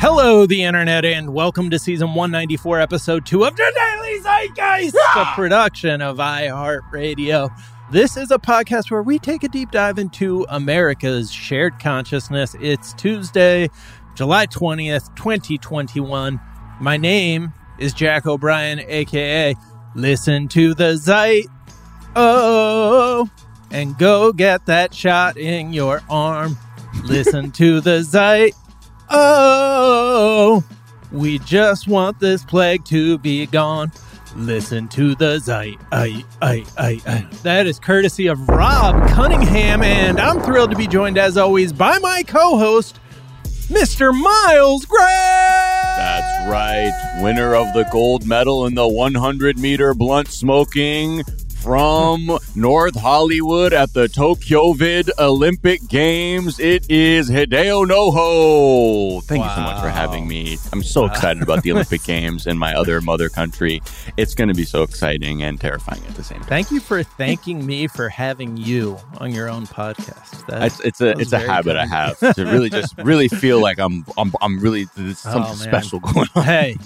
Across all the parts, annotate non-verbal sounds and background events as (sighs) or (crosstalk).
Hello, the internet, and welcome to season 194, episode 2 of the Daily Zeitgeist, a production of iHeartRadio. This is a podcast where we take a deep dive into America's shared consciousness. It's Tuesday, July 20th, 2021. My name is Jack O'Brien, aka Listen to the Zeit. Oh, and go get that shot in your arm. Listen to the Zeit. Oh, we just want this plague to be gone. Listen to the Zeit. I, I, I, I. That is courtesy of Rob Cunningham, and I'm thrilled to be joined, as always, by my co host, Mr. Miles Gray. That's right. Winner of the gold medal in the 100 meter blunt smoking from North Hollywood at the Tokyo Vid Olympic Games. It is Hideo Noho. Thank you so much for having me. I'm so excited about the Olympic (laughs) Games in my other mother country. It's going to be so exciting and terrifying at the same time. Thank you for thanking me for having you on your own podcast. That- It's, it's a it's a habit I have to really just really feel like I'm I'm I'm really there's (laughs) oh, something Oh, special going on. hey,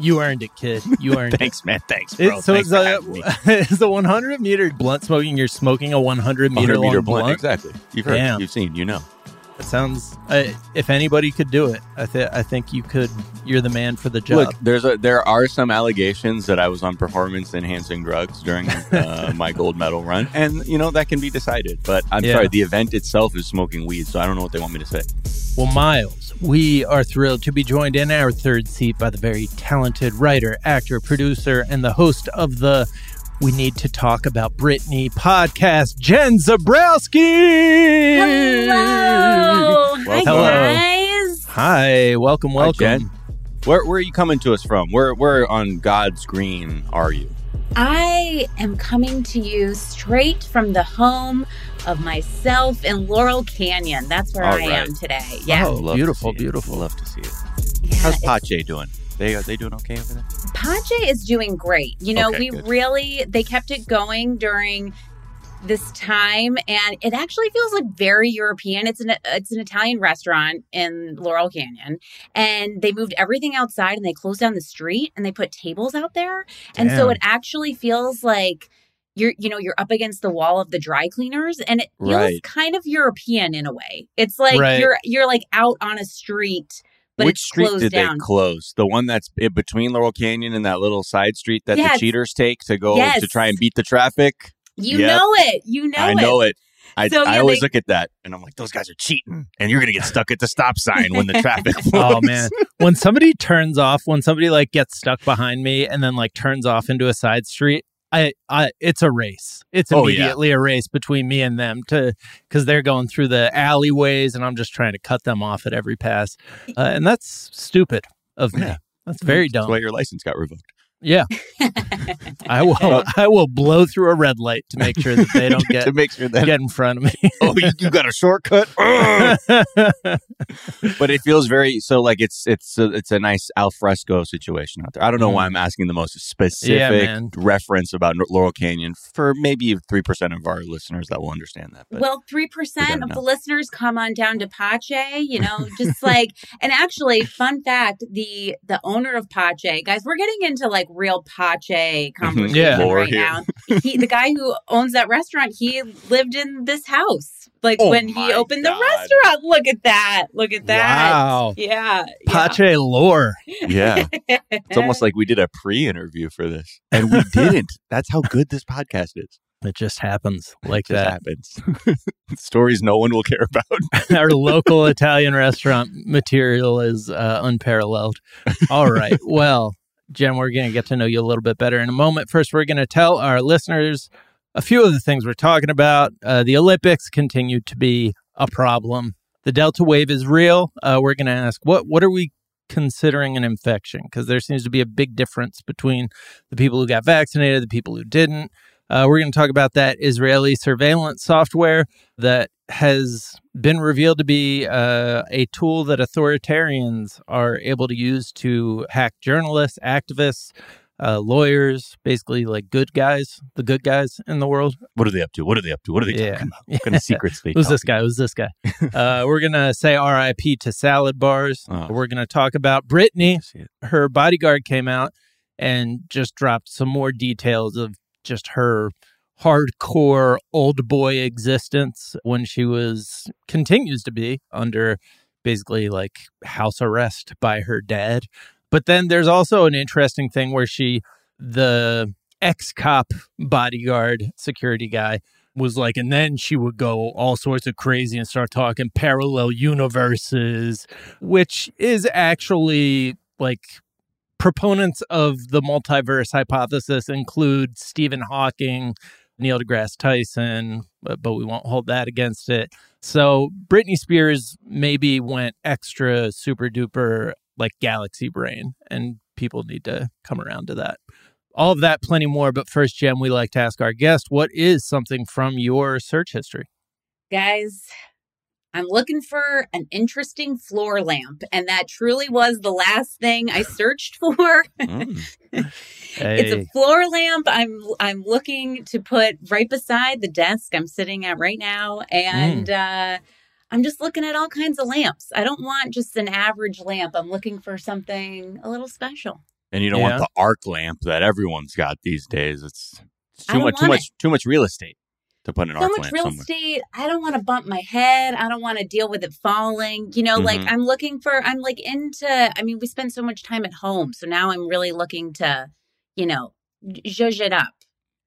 you earned it, kid. You earned (laughs) it. Thanks, man. Thanks, bro. It, so Thanks it's a, is (laughs) the 100 meter blunt smoking. You're smoking a 100 meter 100 long meter blunt. blunt. Exactly. You've heard. Damn. You've seen. You know. It sounds. Uh, if anybody could do it, I think I think you could. You're the man for the job. Look, there's a there are some allegations that I was on performance enhancing drugs during uh, (laughs) my gold medal run, and you know that can be decided. But I'm Yeah. sorry, the event itself is smoking weed, so I don't know what they want me to say. Well, Miles, we are thrilled to be joined in our third seat by the very talented writer, actor, producer, and the host of the We Need to Talk About Britney podcast, Jen Zaborowski. Hello. Hi, Hello. guys. Hi, welcome, Hi, welcome. Jen. Where where are you coming to us from? Where where on God's green are you? I am coming to you straight from the home of myself in Laurel Canyon. That's where All I right. am today. Oh, yeah. Oh, Love beautiful, it. beautiful. Love to see it. yeah How's it's- Pache doing? They are they doing okay over there? Pache is doing great. You know, Okay, we good. really they kept it going during this time and it actually feels like very European. It's an it's an Italian restaurant in Laurel Canyon and they moved everything outside and they closed down the street and they put tables out there. And so it actually feels like you're you know you're up against the wall of the dry cleaners and it feels Right. kind of European in a way. It's like Right. you're you're like out on a street but Which street did down. they close? The one that's between Laurel Canyon and that little side street that Yes. the cheaters take to go Yes. to try and beat the traffic. you Yep. know it. You know I it. know it. I, So, I yeah, always they- look at that and I'm like, those guys are cheating, and you're gonna get stuck at the stop (laughs) sign when the traffic (laughs) oh, flows. Oh man, when somebody turns off, when somebody like gets stuck behind me and then like turns off into a side street, I, I, it's a race. It's Oh, yeah. immediately a race between me and them to because they're going through the alleyways and I'm just trying to cut them off at every pass, uh, and that's stupid of me. Yeah. That's very dumb. That's why your license got revoked. Yeah, (laughs) I will. I will blow through a red light to make sure that they don't (laughs) get to make sure that get in front of me. (laughs) oh, you, you got a shortcut. but it feels very so like it's it's a, it's a nice al fresco situation out there. I don't know why I'm mm. asking the most specific man. reference about Laurel Canyon for maybe three percent of our listeners that will understand that. But well, three percent of know. the listeners come on down to Pache. You know, just like and actually, fun fact: the the owner of Pache, guys, we're getting into like real Pache conversation Yeah. Right here. now. He, the guy who owns that restaurant, he lived in this house, like Oh when he opened God. the restaurant. Look at that! Look at that! wow, Yeah, Pache lore. yeah, it's (laughs) almost like we did a pre-interview for this, and we (laughs) didn't. That's how good this podcast is. It just happens like It just that. happens. (laughs) Stories no one will care about. our local Italian restaurant material is uh, unparalleled. All right. Well, Jen, we're going to get to know you a little bit better in a moment. First, we're going to tell our listeners a few of the things we're talking about. Uh, the Olympics continue to be a problem. The Delta wave is real. Uh, we're going to ask what what are we considering an infection? Because there seems to be a big difference between the people who got vaccinated, the people who didn't. Uh, we're going to talk about that Israeli surveillance software that has been revealed to be uh, a tool that authoritarians are able to use to hack journalists, activists, uh, lawyers, basically like good guys, the good guys in the world. What are they up to? What are they up to? What are they Yeah. talking about? What kind of (laughs) secrets they Who's this guy? Who's this guy? (laughs) uh, we're gonna say R.I.P. to salad bars. Oh. We're gonna talk about Britney. about? See it. Her bodyguard came out and just dropped some more details of just her hardcore old boy existence when she was continues to be under basically like house arrest by her dad. But then there's also an interesting thing where she the ex cop bodyguard security guy was like, and then she would go all sorts of crazy and start talking parallel universes, which is actually like proponents of the multiverse hypothesis include Stephen Hawking, Neil deGrasse Tyson, but, we won't hold that against it. So Britney Spears maybe went extra super duper like galaxy brain, and people need to come around to that. All of that, plenty more. But first, Jen, we like to ask our guest, what is something from your search history? Guys, I'm looking for an interesting floor lamp, and that truly was the last thing I (sighs) searched for. Mm. (laughs) It's a floor lamp. I'm I'm looking to put right beside the desk I'm sitting at right now, and uh, I'm just looking at all kinds of lamps. I don't want just an average lamp. I'm looking for something a little special. And you don't Yeah. want the arc lamp that everyone's got these days. It's, it's too much, too want much, too much real estate to put an so much real somewhere. estate. I don't want to bump my head. I don't want to deal with it falling. You know, like Mhm. I'm looking for. I'm like into. I mean, we spend so much time at home, so now I'm really looking to, you know, zhuzh it up.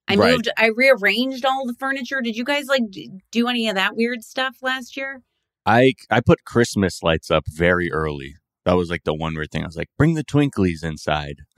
I Right. moved. I rearranged all the furniture. Did you guys like do any of that weird stuff last year? I I put Christmas lights up very early. That was like the one weird thing. I was like, bring the twinklies inside. (laughs)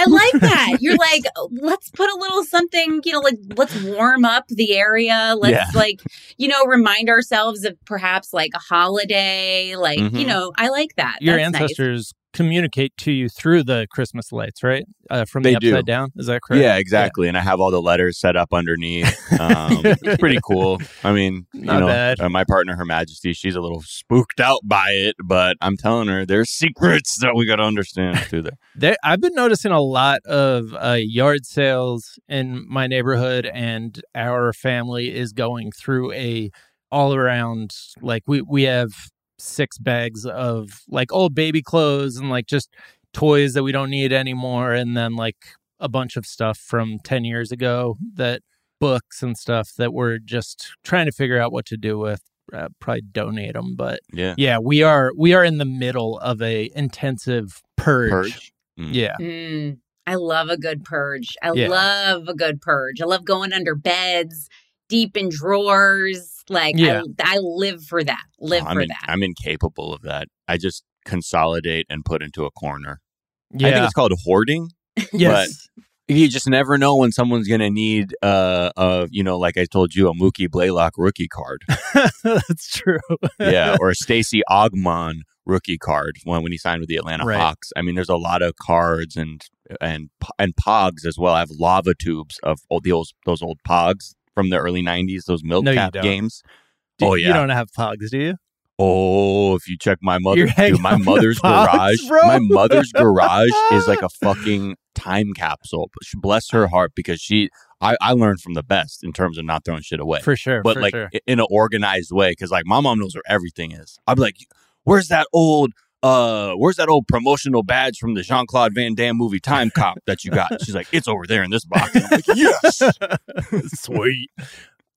I like that. You're like, let's put a little something, you know, like let's warm up the area. Let's Yeah. like, you know, remind ourselves of perhaps like a holiday. Like, you Mhm. know, I like that. Your That's ancestors communicate to you through the Christmas lights, right? Uh, from They the do. upside down. Is that correct? Yeah, exactly. And I have all the letters set up underneath. Um, (laughs) it's pretty cool. I mean, you Not know, bad. uh, my partner, Her Majesty, she's a little spooked out by it, but I'm telling her there's secrets that we got to understand through there. (laughs) There, I've been noticing a lot of uh, yard sales in my neighborhood, and our family is going through a all around like we we have six bags of like old baby clothes and like just toys that we don't need anymore, and then like a bunch of stuff from ten years ago that books and stuff that we're just trying to figure out what to do with. Uh, probably donate them, but Yeah. yeah, we are we are in the middle of a intensive purge. Purge. Mm. Yeah. Mm, I love a good purge. I Yeah. love a good purge. I love going under beds, deep in drawers. Like Yeah. I, I live for that. Live Oh, I'm for in- that. I'm incapable of that. I just consolidate and put into a corner. Yeah. I think it's called hoarding. (laughs) Yes. You just never know when someone's going to need, uh, uh, you know, like I told you, a Mookie Blaylock rookie card. (laughs) That's true. yeah, or a (laughs) Stacey Augmon rookie card when when he signed with the Atlanta Right. Hawks. I mean, there's a lot of cards and and and Pogs as well. I have lava tubes of all the old, those old Pogs from the early '90s, those milk No, cap games. Do- oh You don't have pogs, do you? Oh, if you check my mother, dude, my mother's garage, my mother's garage is like a (laughs) fucking time capsule. Bless her heart, because she, I, I learned from the best in terms of not throwing shit away For sure. but for like sure. in an organized way because like my mom knows where everything is i'd be like where's that old uh where's that old promotional badge from the jean-claude van damme movie time cop that you got she's like it's over there in this box like, yes (laughs) Sweet.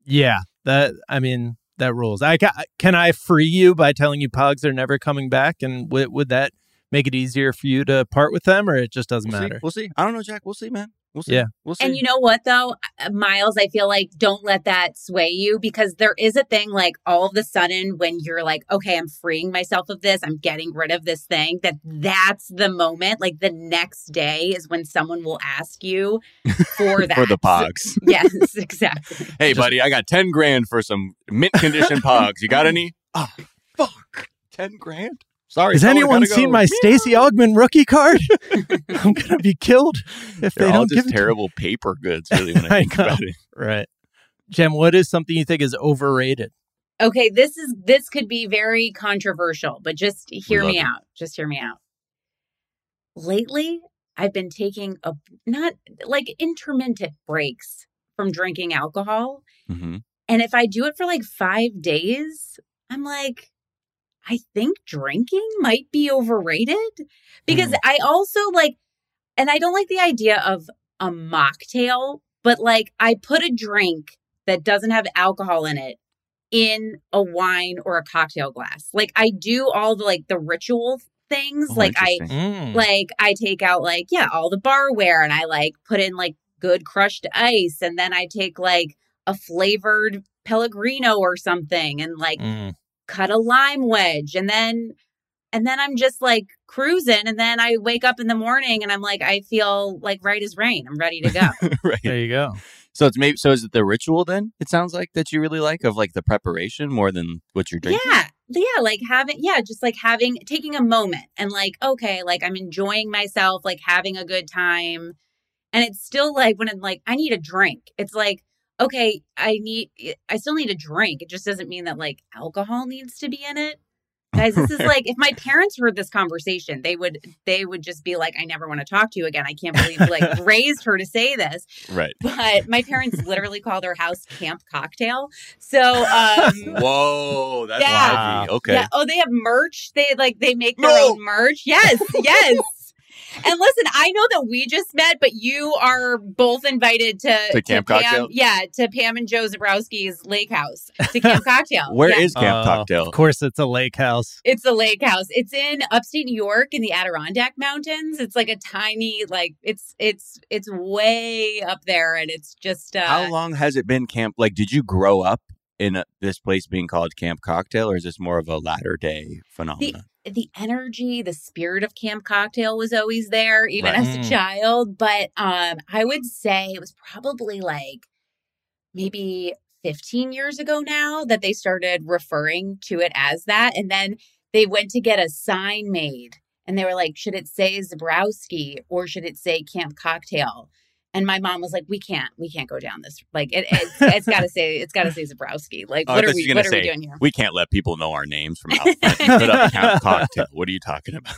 Yeah. That, I mean, that rules. I ca- Can I free you by telling you pogs are never coming back? And w- would that make it easier for you to part with them or it just doesn't we'll see. matter? we'll see i don't know jack we'll see man we'll see Yeah. we'll see And you know what though, Uh, Miles, I feel like don't let that sway you because there is a thing like all of a sudden when you're like, okay, I'm freeing myself of this, I'm getting rid of this thing, that that's the moment. Like the next day is when someone will ask you (laughs) for that. for the pogs (laughs) yes, exactly. hey Just- buddy i got 10 grand for some mint condition (laughs) pogs you got any oh fuck 10 grand sorry Has fella, anyone seen go. my Stacey Augmon rookie card? (laughs) I'm going to be killed if they're they don't give just it to me. terrible paper goods really when i (laughs) I think know. about it Right. Jen, what is something you think is overrated? Okay, this is this could be very controversial, but just hear me it. out. Just hear me out. Lately, I've been taking a not like intermittent breaks from drinking alcohol. hmm And if I do it for like five days, I'm like, I think drinking might be overrated because Mm. I also like, and I don't like the idea of a mocktail, but like I put a drink that doesn't have alcohol in it in a wine or a cocktail glass. Like I do all the like the ritual things. Oh, like I. Mm. like I take out like yeah all the barware and I like put in like good crushed ice and then I take like a flavored Pellegrino or something and like Mm. Cut a lime wedge and then and then I'm just like cruising and then I wake up in the morning and I'm like I feel like right as rain I'm ready to go. (laughs) right. There you go. So it's maybe so is it the ritual then? It sounds like that you really like of like the preparation more than what you're drinking. yeah yeah like having yeah just like having taking a moment and like okay like I'm enjoying myself like having a good time and it's still like when I'm like I need a drink it's like okay I need I still need a drink it just doesn't mean that like alcohol needs to be in it (laughs) guys this is like if my parents heard this conversation they would they would just be like I never want to talk to you again I can't believe like (laughs) raised her to say this Right. but my parents (laughs) literally call their house camp cocktail so um Whoa, that's Yeah. heavy. Okay. Yeah. Oh, they have merch. They like they make their No. own merch. Yes. Yes. And listen, I know that we just met, but you are both invited to, To Camp Pam, Cocktail? Yeah, to Pam and Joe Zaborowski's lake house to Camp (laughs) Cocktail. Where yeah. is Camp Oh, Cocktail? Of course, it's a lake house. It's a lake house. It's in upstate New York in the Adirondack Mountains. It's like a tiny, like it's it's it's way up there, and it's just uh, How long has it been camp? Like, did you grow up in a, this place being called Camp Cocktail, or is this more of a latter day phenomenon? the energy, the spirit of Camp Cocktail was always there, even Right. as Mm. a child. But um, I would say it was probably like maybe 15 years ago now that they started referring to it as that. And then they went to get a sign made and they were like, should it say Zaborowski or should it say Camp Cocktail? And my mom was like, "We can't, we can't go down this. Like, it, (laughs) it's, it's got to say, it's got to say Zaborowski. Like, Oh, what are we, you were gonna what are we doing here?" We can't let people know our names from out front. (laughs) Put up Camp Cocktail. What are you talking about?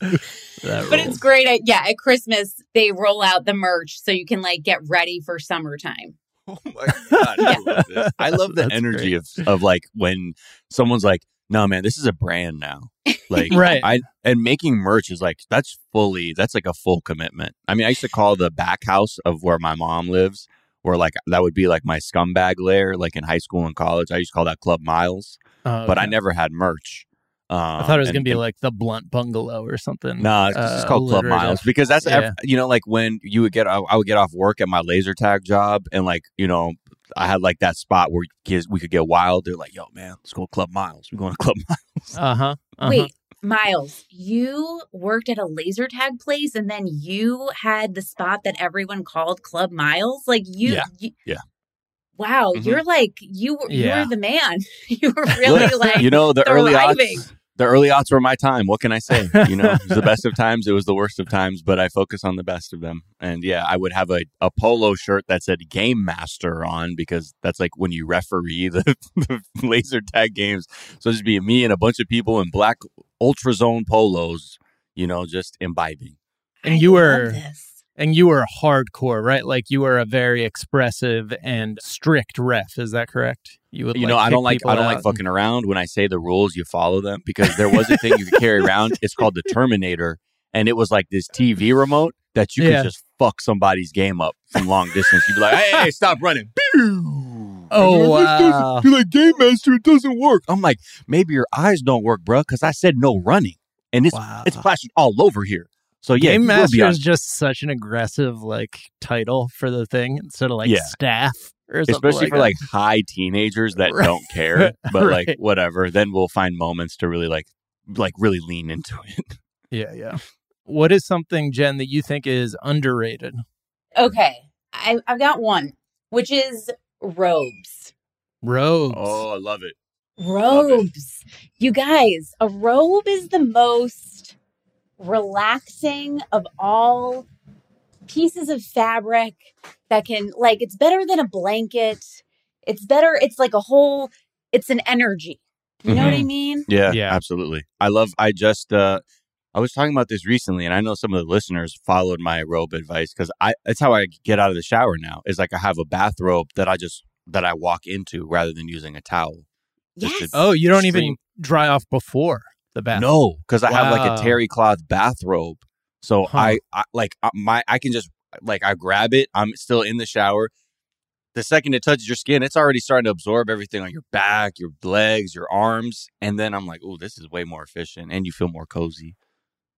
(laughs) But it's great. At, yeah, at Christmas they roll out the merch so you can like get ready for summertime. Oh my god, I love this. I love the That's energy of of like when someone's like, "No, man, this is a brand now." Like, (laughs) Right. I and making merch is like that's fully that's like a full commitment. I mean, I used to call the back house of where my mom lives, where like that would be like my scumbag lair, like in high school and college. I used to call that Club Miles, Oh, but I never had merch. Um, I thought it was gonna be and- like the Blunt Bungalow or something. No, it's just uh, called Club. Miles because that's Yeah. you know like when you would get I I would get off work at my laser tag job and like you know I had like that spot where kids we could get wild. They're like, "Yo, man, let's go to Club Miles. We're going to Club (laughs) Miles." Uh huh. Uh-huh. Wait, Miles, you worked at a laser tag place and then you had the spot that everyone called Club Miles? Like you, Yeah, you- yeah. Wow, Mhm. you're like you were you Yeah. were the man. (laughs) you were really (laughs) like you know the early thriving. Aughts. The early aughts were my time. What can I say? You know, it was the (laughs) best of times. It was the worst of times, but I focus on the best of them. And yeah, I would have a, a polo shirt that said Game Master on because that's like when you referee the, (laughs) the laser tag games. So it'd be me and a bunch of people in black ultra zone polos, you know, just imbibing. And I you love were- this. And you were hardcore, right? Like you were a very expressive and strict ref. Is that correct? You would. you like, know, I don't like I don't like and- fucking around. When I say the rules, you follow them because there was a thing you could carry (laughs) around. It's called the Terminator, and it was like this TV remote that you Yeah. could just fuck somebody's game up from long distance. You'd be like, "Hey, hey, stop running!" (laughs) Oh, like, wow. You're like, "Game Master, it doesn't work." I'm like, "Maybe your eyes don't work, bro, because I said no running, and it's Wow. it's plastered all over here." So yeah, Game you will Master on- is just such an aggressive like title for the thing instead of like Yeah. staff or something especially for that. like high teenagers that Right. don't care, (laughs) but like whatever. Then we'll find moments to really like like really lean into it. Yeah, yeah. What is something, Jen, that you think is underrated? Okay. I, I've got one, which is robes. Robes. Oh, I love it. Robes. You guys, a robe is the most relaxing of all pieces of fabric that can, like, it's better than a blanket. It's better, it's like a whole, it's an energy. You know what I mean? Yeah, Yeah. absolutely. I love. I just uh I was talking about this recently, and I know some of the listeners followed my robe advice because I that's how I get out of the shower now. Is like I have a bathrobe that I just that I walk into rather than using a towel. Just Yes. Oh, you don't even dry off before the bath. No, because I have like a terry cloth bathrobe, so Huh. I, I like uh, my I can just like I grab it. I'm still in the shower. The second it touches your skin, it's already starting to absorb everything on your back, your legs, your arms, and then I'm like, oh, this is way more efficient, and you feel more cozy.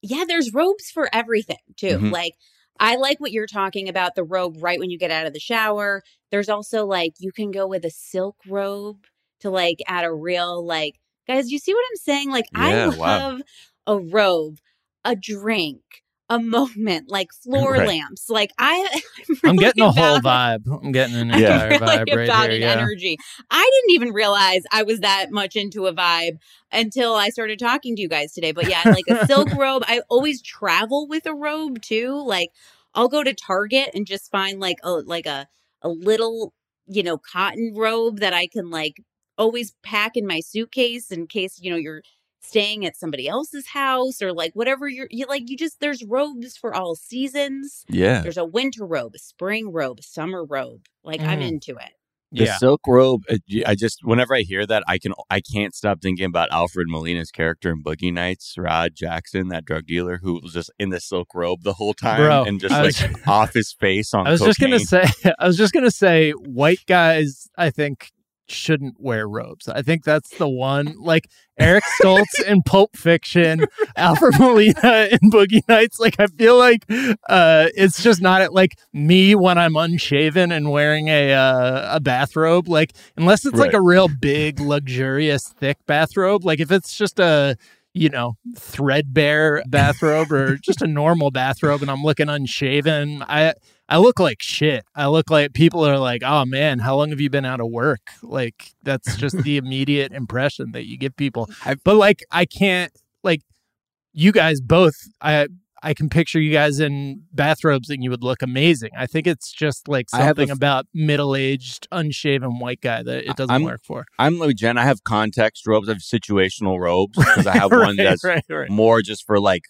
yeah, there's robes for everything too. Mhm. Like I like what you're talking about the robe right when you get out of the shower. There's also like you can go with a silk robe to like add a real like guys, you see what I'm saying? Like I Yeah, wow. love a robe, a drink, a (laughs) moment, like floor Right. lamps. Like I (laughs) I'm getting a whole vibe. I'm getting an I'm entire really vibe right about here. an Yeah. energy. I didn't even realize I was that much into a vibe until I started talking to you guys today. But yeah, like a silk (laughs) robe. I always travel with a robe too. Like I'll go to Target and just find like a like a a little you know cotton robe that I can like always pack in my suitcase in case you know you're staying at somebody else's house or like whatever you're you like you just there's robes for all seasons Yeah, there's a winter robe, a spring robe, a summer robe. Like I'm Mm. into it. the Yeah. silk robe. i just whenever I hear that, I can I can't stop thinking about Alfred Molina's character in Boogie Nights, Rahad Jackson, that drug dealer who was just in the silk robe the whole time Bro, and just I like was- (laughs) off his face on. I was just gonna say. (laughs) I was just gonna say. White guys, I think, shouldn't wear robes. I think that's the one. Like Eric Stoltz in Pulp Fiction, Alfred Molina (laughs) in Boogie Nights. Like I feel like uh, it's just not like me when I'm unshaven and wearing a uh, a bathrobe. Like unless it's like a real big, luxurious, thick bathrobe. Like if it's just a you know, threadbare bathrobe or just a normal bathrobe and I'm looking unshaven. I I look like shit. I look like people are like, "Oh man, how long have you been out of work?" Like that's just the (laughs) immediate impression that you give people. But like I can't like you guys both I I can picture you guys in bathrobes and you would look amazing. I think it's just like I have a something f- about middle-aged unshaven white guy that it doesn't I'm- work for. I'm like Jen. I have context robes. I have situational robes (laughs) because I have one that's right, right. more just for like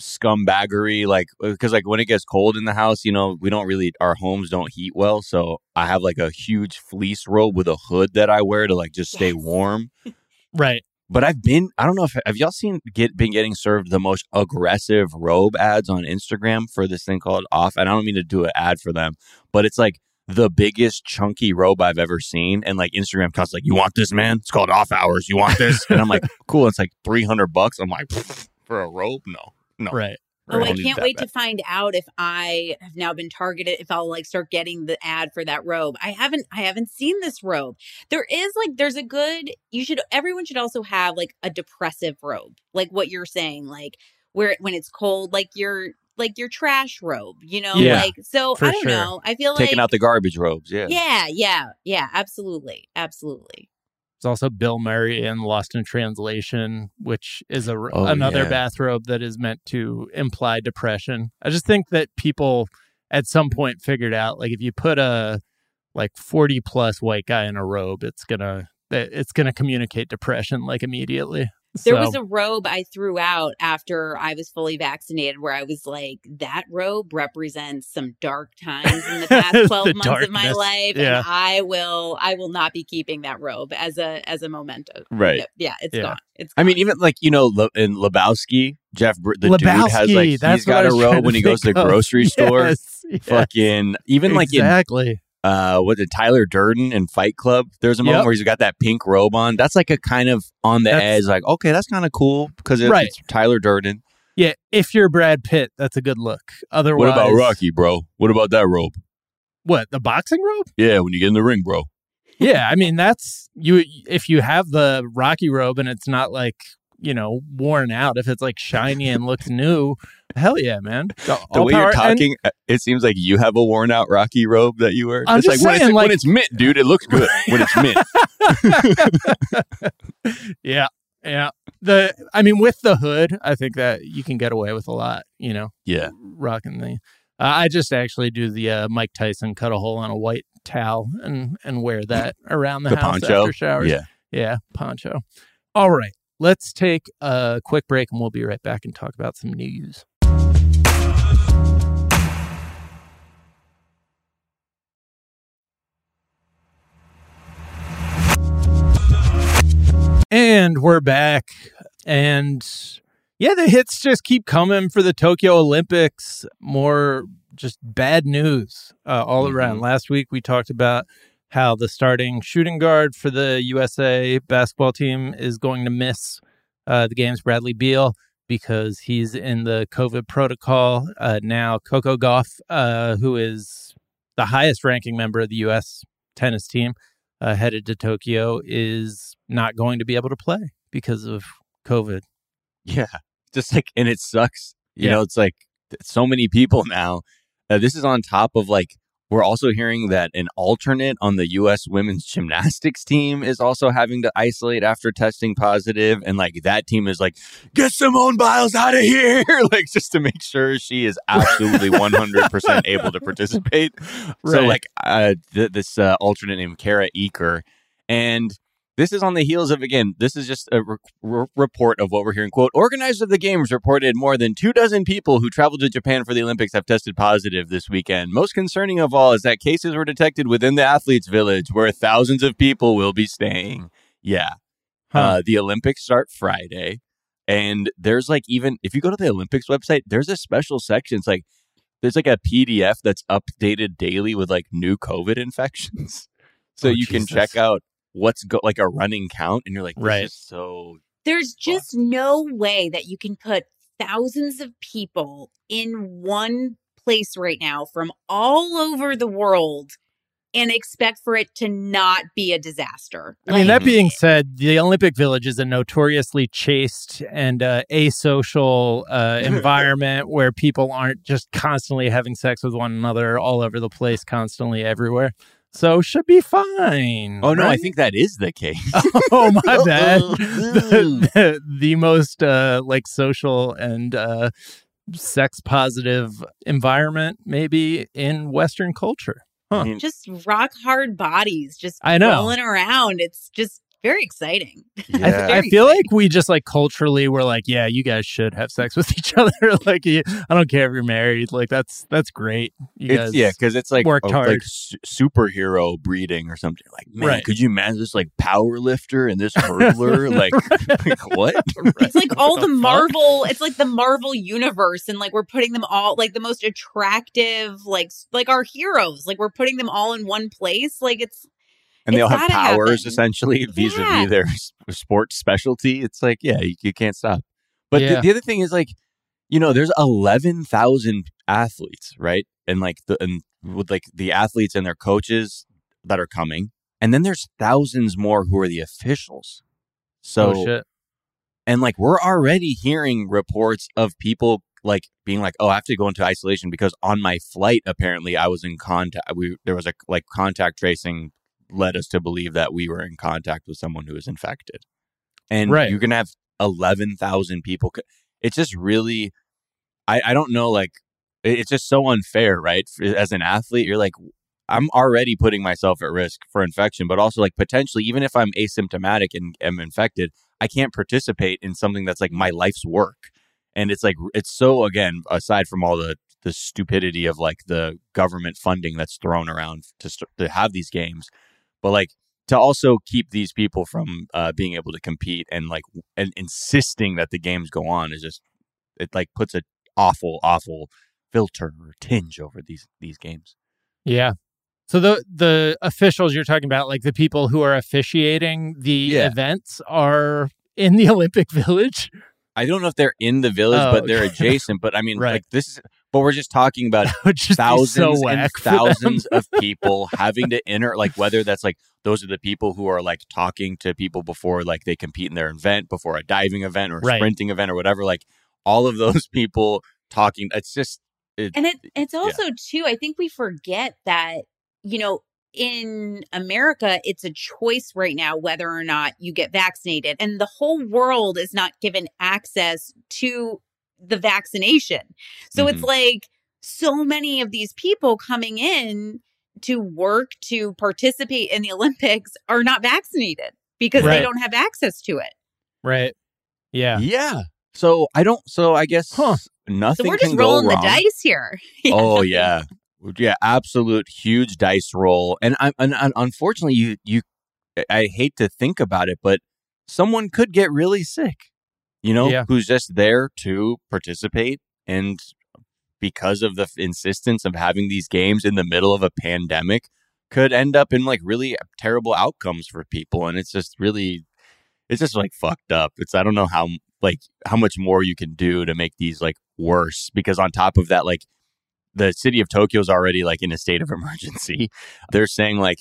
scumbaggery like uh, because like when it gets cold in the house you know we don't really our homes don't heat well so i have like a huge fleece robe with a hood that i wear to like just stay Yes. warm (laughs) Right. but i've been i don't know if have y'all seen get been getting served the most aggressive robe ads on instagram for this thing called off and i don't mean to do an ad for them but it's like the biggest chunky robe I've ever seen. And like Instagram cuts like, you want this, man? It's called off hours. You want this? and I'm like, (laughs) cool. It's like 300 bucks. I'm like, (laughs) for a robe? No, no. Right. Oh, I can't wait bad. to find out if I have now been targeted. If I'll like start getting the ad for that robe. I haven't. I haven't seen this robe. There is like there's a good. You should. Everyone should also have like a depressive robe, like what you're saying, like where when it's cold, like your like your trash robe. You know, Yeah, like so. I don't sure. know. I feel like Taking out the garbage robes. Yeah. Yeah, yeah, yeah. Absolutely, absolutely. Also Bill Murray in Lost in Translation, which is a Oh, another yeah. bathrobe that is meant to imply depression. I just think that people at some point figured out like if you put a like 40 plus white guy in a robe, it's gonna it's gonna communicate depression like immediately. There So- was a robe I threw out after I was fully vaccinated where I was like, that robe represents some dark times in the past (laughs) The 12 months of my life. Yeah. And I will I will not be keeping that robe as a as a memento. Right. Yeah, it's Yeah. gone. It's I mean, even like, you know, Le- in Lebowski, Jeff, Br- the dude has like, that's he's what I got a robe when he goes to think the of. grocery (laughs) store. Yes, yes. Fucking, even like in exactly. Uh what the Tyler Durden in Fight Club. There's a moment Yep. where he's got that pink robe on. That's like a kind of on the That's- edge, like okay, that's kind of cool because it, Right. it's Tyler Durden. Yeah, if you're Brad Pitt, that's a good look. Otherwise, What about Rocky, bro? What about that robe? What the boxing robe? Yeah, when you get in the ring, bro. yeah, I mean that's you. If you have the Rocky robe and it's not like you know worn out, if it's like shiny and looks new, hell yeah, man. The All way you're talking, uh, it seems like you have a worn out Rocky robe that you wear. I'm it's just like, when, it's, like- when it's mint, dude, it looks good when it's mint. (laughs) yeah, yeah. The I mean, with the hood, I think that you can get away with a lot. You know, Yeah. rocking the. Uh, I just actually do the uh, Mike Tyson cut a hole on a white towel and and wear that around the, The house poncho. after showers. Yeah. Yeah, poncho. All right. Let's take a quick break and we'll be right back and talk about some news. And we're back. And yeah, the hits just keep coming for the Tokyo Olympics. More just bad news uh, all Mhm. around. Last week we talked about how the starting shooting guard for the USA basketball team is going to miss uh, the games, Bradley Beal, because he's in the COVID protocol. Uh, now, Coco Gauff, uh, who is the highest ranking member of the U.S. tennis team, uh, headed to Tokyo, is not going to be able to play because of COVID. Yeah. Just like, and it sucks. You Yeah. know, it's like so many people now. Uh, this is on top of like, we're also hearing that an alternate on the U.S. women's gymnastics team is also having to isolate after testing positive, And like, that team is like, get Simone Biles out of here. (laughs) like, just to make sure she is absolutely (laughs) 100% able to participate. So, like, uh, th- this uh, alternate named Kara Eaker. And this is on the heels of again. This is just a re- re- report of what we're hearing. "Quote: Organizers of the games reported more than two dozen people who traveled to Japan for the Olympics have tested positive this weekend. Most concerning of all is that cases were detected within the athletes' village, where thousands of people will be staying. Yeah, Huh. uh, the Olympics start Friday, and there's like even if you go to the Olympics website, there's a special section. It's like there's like a PDF that's updated daily with like new COVID infections, (laughs) so Oh, you can check out what's go like a running count, and you're like, this Right. is so There's just no way that you can put thousands of people in one place right now from all over the world and expect for it to not be a disaster. I mean, that being said, the Olympic Village is a notoriously chaste and uh, asocial uh, (laughs) environment where people aren't just constantly having sex with one another all over the place, constantly everywhere. So should be fine. Oh no, I think that is the case. (laughs) oh my (laughs) bad. the, the, the most uh, like social and uh, sex positive environment maybe in Western culture. Huh. Just rock hard bodies just I know. rolling around. It's just very exciting. (laughs) I, yeah. I feel like we just like culturally we're like, yeah, you guys should have sex with (laughs) each other. (laughs) like, you- I don't care if you're married. Like, that's that's great. You It's, guys, yeah, because it's like worked a- hard. like su- superhero breeding or something. Like, man, Right. could you imagine this like power lifter and this hurdler? like, like, what? It's like all What the, the? Marvel, it's like the Marvel universe and like we're putting them all like the most attractive like like our heroes. Like we're putting them all in one place. Like it's And they all have powers happen. essentially (laughs) vis-a-vis Yeah. their (laughs) s- sports specialty. It's like, yeah, you, you can't stop. But Yeah. the, the other thing is like, you know, there's eleven thousand athletes, right? And like the and with like the athletes and their coaches that are coming, and then there's thousands more who are the officials. So oh shit. and like we're already hearing reports of people like being like, "Oh, I have to go into isolation because on my flight, apparently, I was in contact. We there was a like contact tracing led us to believe that we were in contact with someone who was infected, and Right. you're gonna have eleven thousand people. It's just really, I I don't know, like it's just so unfair, right? As an athlete, you're like. I'm already putting myself at risk for infection, but also like potentially, even if I'm asymptomatic and am infected, I can't participate in something that's like my life's work. And it's like it's so again, aside from all the the stupidity of like the government funding that's thrown around to st- to have these games, but like to also keep these people from uh, being able to compete and like and insisting that the games go on is just it like puts an awful awful filter or tinge over these these games. Yeah. So the the officials you're talking about, like the people who are officiating the Yeah. events, are in the (laughs) Olympic Village. I don't know if they're in the village, Oh, but they're okay. adjacent. But I (laughs) mean, Right. like this is. But we're just talking about (laughs) just thousands so and whack for them. thousands of people having to enter like whether that's like those are the people who are like talking to people before like they compete in their event before a diving event or a Right. sprinting event or whatever like all of those (laughs) people talking it's just it, and it it's also too i think we forget that you know in america it's a choice right now whether or not you get vaccinated and the whole world is not given access to the vaccination so it's Mhm. like so many of these people coming in to work to participate in the (laughs) olympics are not vaccinated because Right. they don't have access to it Right. Yeah. Yeah. So I don't. So I guess Huh. nothing. So we're just rolling the dice here. (laughs) oh yeah, yeah, absolute huge dice roll. And I and, and unfortunately, you you, I hate to think about it, but someone could get really sick. You know, Yeah. who's just there to participate, and because of the f- insistence of having these games in the middle of a pandemic, could end up in like really uh, terrible outcomes for people. And it's just really, it's just like fucked up. It's I don't know how like how much more you can do to make these like worse because on top of that, like the city of Tokyo is already like in a state of (laughs) emergency. They're saying like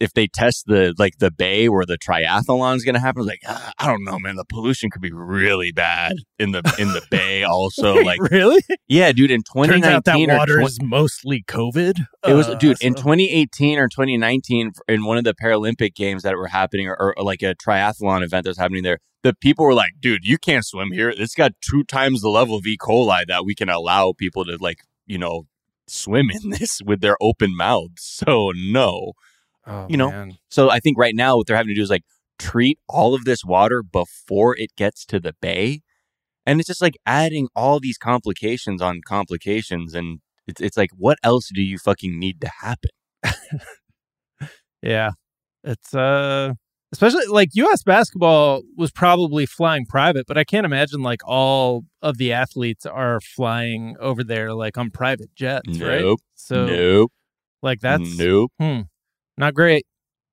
if they test the like the bay where the triathlon is going to happen, like ah, I don't know, man. The pollution could be really bad in the in the (laughs) bay. Also, Wait, like really? yeah, dude. In twenty out that water 20 is mostly COVID. it was, Uh, dude, in 2018 or 2019, in one of the Paralympic games that were happening, or, or like a triathlon event that was happening there, the people were like, dude, you can't swim here. It's got two times the level of E. coli that we can allow people to, like, you know, swim in this with their open mouths. (laughs) So, no. Oh, you know, man. So, I think right now what they're having to do is like treat all of this water before it gets to the bay. And it's just like adding all these complications on complications. And it's, it's like, what else do you fucking need to happen? Yeah. It's uh especially like US basketball was probably flying private, but I can't imagine like all of the athletes are flying over there like on private jets, right? So nope. like that's nope. Not great.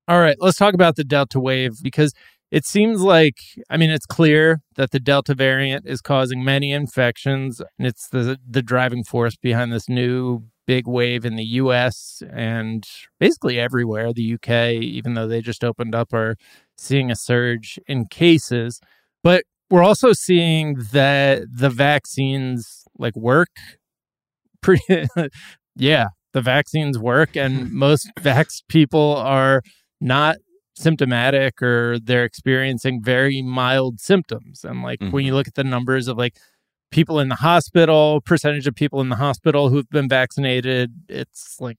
All right, let's talk about the Delta wave because it seems like I mean it's clear that the Delta variant is causing many infections and it's the the driving force behind this new big wave in the US and basically everywhere. The UK, even though they just opened up, are seeing a surge in cases. But we're also seeing that the vaccines like work pretty (laughs) yeah, the vaccines work and (laughs) most vax people are not symptomatic or they're experiencing very mild symptoms. And like when you mm-hmm. look at the numbers of like people in the hospital, percentage of people in the hospital who've been vaccinated, it's like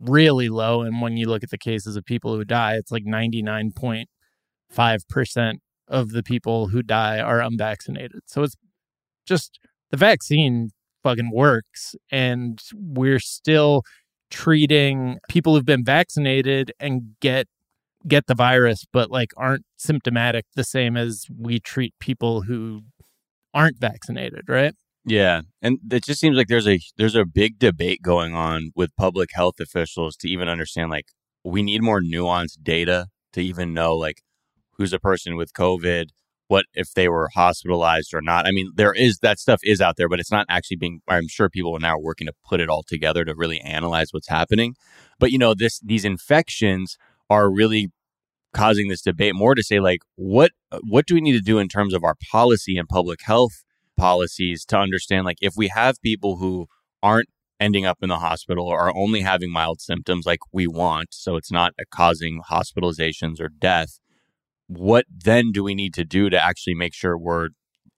really low. And when you look at the cases of people who die, it's like 99.5% of the people who die are unvaccinated. So it's just the vaccine fucking works. And we're still treating people who've been vaccinated and get get the virus but like aren't symptomatic the same as we treat people who aren't vaccinated right Yeah, and it just seems like there's a there's a big debate going on with public health officials to even understand like we need more nuanced data to even know like who's a person with COVID, what if they were hospitalized or not. I mean, there is that stuff is out there, but it's not actually being. I'm sure people are now working to put it all together to really analyze what's happening. But you know, this these infections are really causing this debate more to say like what what do we need to do in terms of our policy and public health policies to understand like if we have people who aren't ending up in the hospital or are only having mild symptoms like we want so it's not causing hospitalizations or death what then do we need to do to actually make sure we're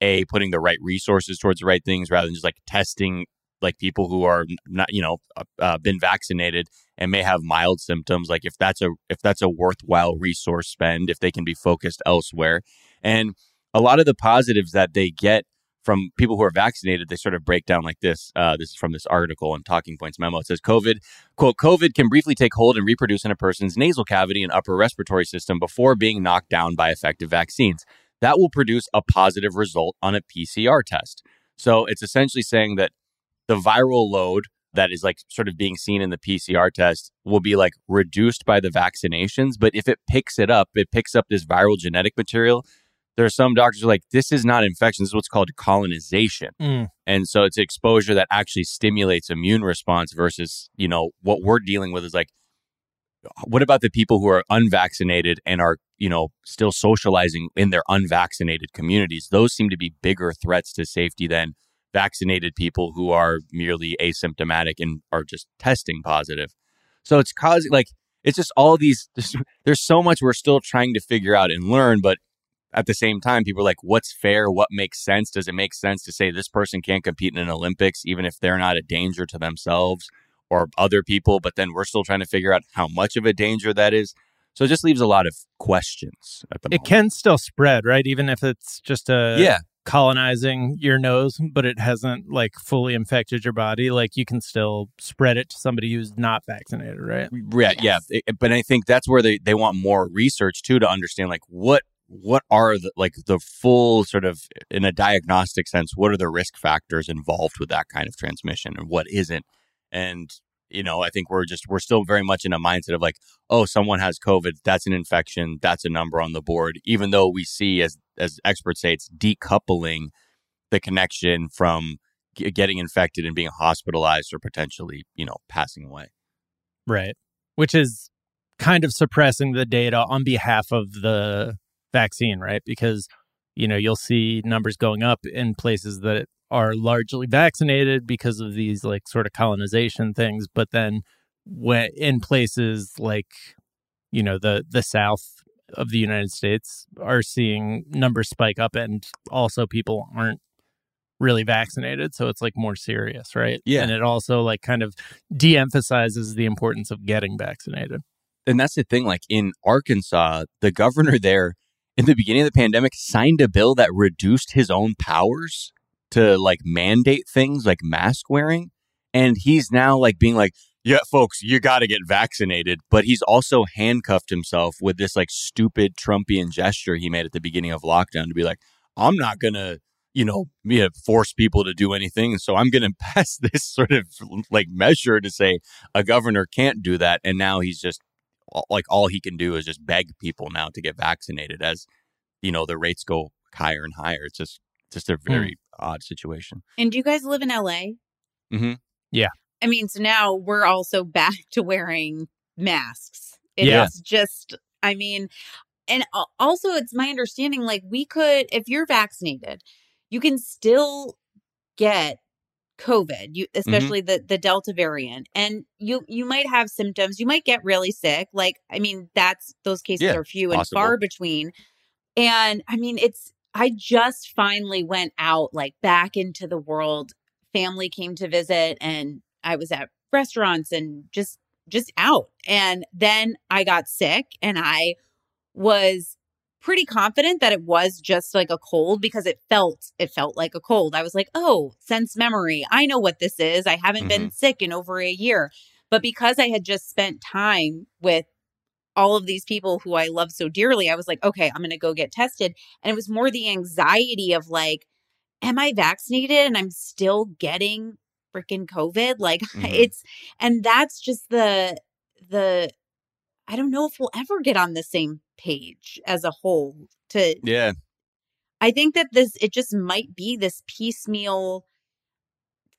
a putting the right resources towards the right things rather than just like testing like people who are not you know uh, uh, been vaccinated and may have mild symptoms like if that's a if that's a worthwhile resource spend if they can be focused elsewhere. And a lot of the positives that they get from people who are vaccinated they sort of break down like this uh, this is from this article in talking points memo it says covid quote covid can briefly take hold and reproduce in a person's nasal cavity and upper respiratory system before being knocked down by effective vaccines that will produce a positive result on a pcr test so it's essentially saying that the viral load that is like sort of being seen in the PCR test will be like reduced by the vaccinations. But if it picks it up, it picks up this viral genetic material. There are some doctors who are like, this is not infection. This is what's called colonization. Mm. And so it's exposure that actually stimulates immune response versus, you know, what we're dealing with is like, what about the people who are unvaccinated and are, you know, still socializing in their unvaccinated communities? Those seem to be bigger threats to safety than vaccinated people who are merely asymptomatic and are just testing positive. So it's causing like it's just all these there's, there's so much we're still trying to figure out and learn but at the same time people are like what's fair what makes sense does it make sense to say this person can't compete in an olympics even if they're not a danger to themselves or other people but then we're still trying to figure out how much of a danger that is So it just leaves a lot of questions at the It moment. can still spread, right? Even if it's just a yeah, colonizing your nose, but it hasn't like fully infected your body. Like you can still spread it to somebody who's not vaccinated, right? yeah, yeah. It- but I think that's where they, they want more research too to understand like what what are the like the full sort of in a diagnostic sense what are the risk factors involved with that kind of transmission and what isn't and you know i think we're just we're still very much in a mindset of like oh someone has covid that's an infection that's a number on the board even though we see as as experts say it's decoupling the connection from g- getting infected and being hospitalized or potentially you know passing away Right. Which is kind of suppressing the data on behalf of the vaccine, right? Because, you know, you'll see numbers going up in places that are largely vaccinated because of these like sort of colonization things. But then when in places like, you know, the the south of the United States are seeing numbers spike up and also people aren't really vaccinated. So it's like more serious, right? Yeah. And it also like kind of de-emphasizes the importance of getting vaccinated. and that's the thing like in arkansas the governor there in the beginning of the pandemic signed a bill that reduced his own powers to like mandate things like mask wearing. And he's now like being like yeah folks you got to get vaccinated. But he's also handcuffed himself with this like stupid trumpian gesture he made at the beginning of lockdown to be like i'm not gonna you know force people to do anything. So i'm gonna (laughs) pass this sort of like measure to say a governor can't do that. And now he's just like all he can do is just beg people now to get vaccinated as you know the rates go higher and higher it's just just a very odd situation And do you guys live in LA? Mm-hmm. Yeah. I mean, so now we're also back (laughs) to wearing masks. It's Yeah. just, I mean, and also it's my understanding like we could, if you're vaccinated, you can still get COVID, you mm-hmm. especially the the Delta variant, and you you might have symptoms. You might get really sick. Like, I mean, that's those cases Yeah, are few and possible. far between. And I mean, it's I just finally went out like back into the world. Family came to visit and I was at restaurants and just just out. And then I got sick and I was pretty confident that it was just like a cold because it felt it felt like a cold. I was like, "Oh, sense memory. I know what this is. I haven't been sick in over a year." But because I had just spent time with all of these people who I love so dearly, I was like, "Okay, I'm going to go get tested." And it was more the anxiety of like, "Am I vaccinated and I'm still getting freaking COVID?" Like (laughs) Mhm. it's and that's just the the I don't know if we'll ever get on the same page as a whole to yeah I think that this it just might be this piecemeal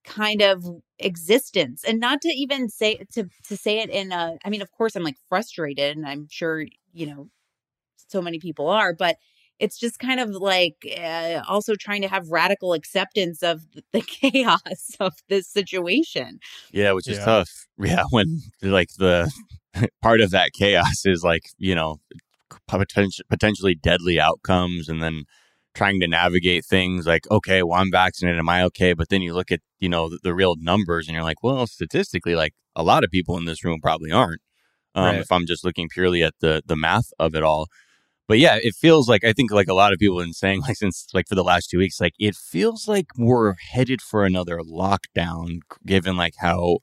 kind of existence and not to even say to to say it in a I mean of course I'm like frustrated and I'm sure you know so many people are but it's just kind of like uh, also trying to have radical acceptance of the (laughs) chaos of this situation. yeah which is Yeah. tough yeah when like the (laughs) part of that chaos is like you know potentially potentially deadly outcomes and then trying to navigate things like okay well i'm vaccinated. Am i okay? But then you look at you know the, the real numbers and you're like well statistically like a lot of people in this room probably aren't um, Right. if i'm just looking purely at the the math of it all. But yeah it feels like i think like a lot of people have been saying (laughs) like since like for the last two weeks like it feels like we're headed for another lockdown given like how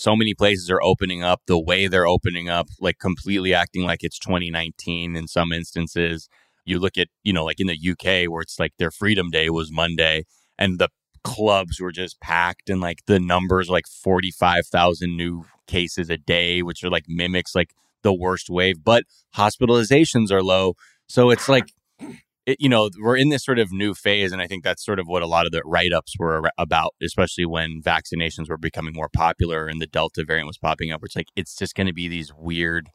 so many places are opening up the way they're opening up like completely acting like it's 2019 in some instances. You look at you know like in the UK where it's like their freedom day was Monday and the clubs were just packed and like the numbers like 45,000 new cases a day which are like mimics like the worst wave but hospitalizations are low. So it's like it, you know we're in this sort of new phase and i think that's sort of what a lot of the write-ups were about especially when vaccinations were becoming more popular and the delta variant was popping up it's like it's just going to be these weird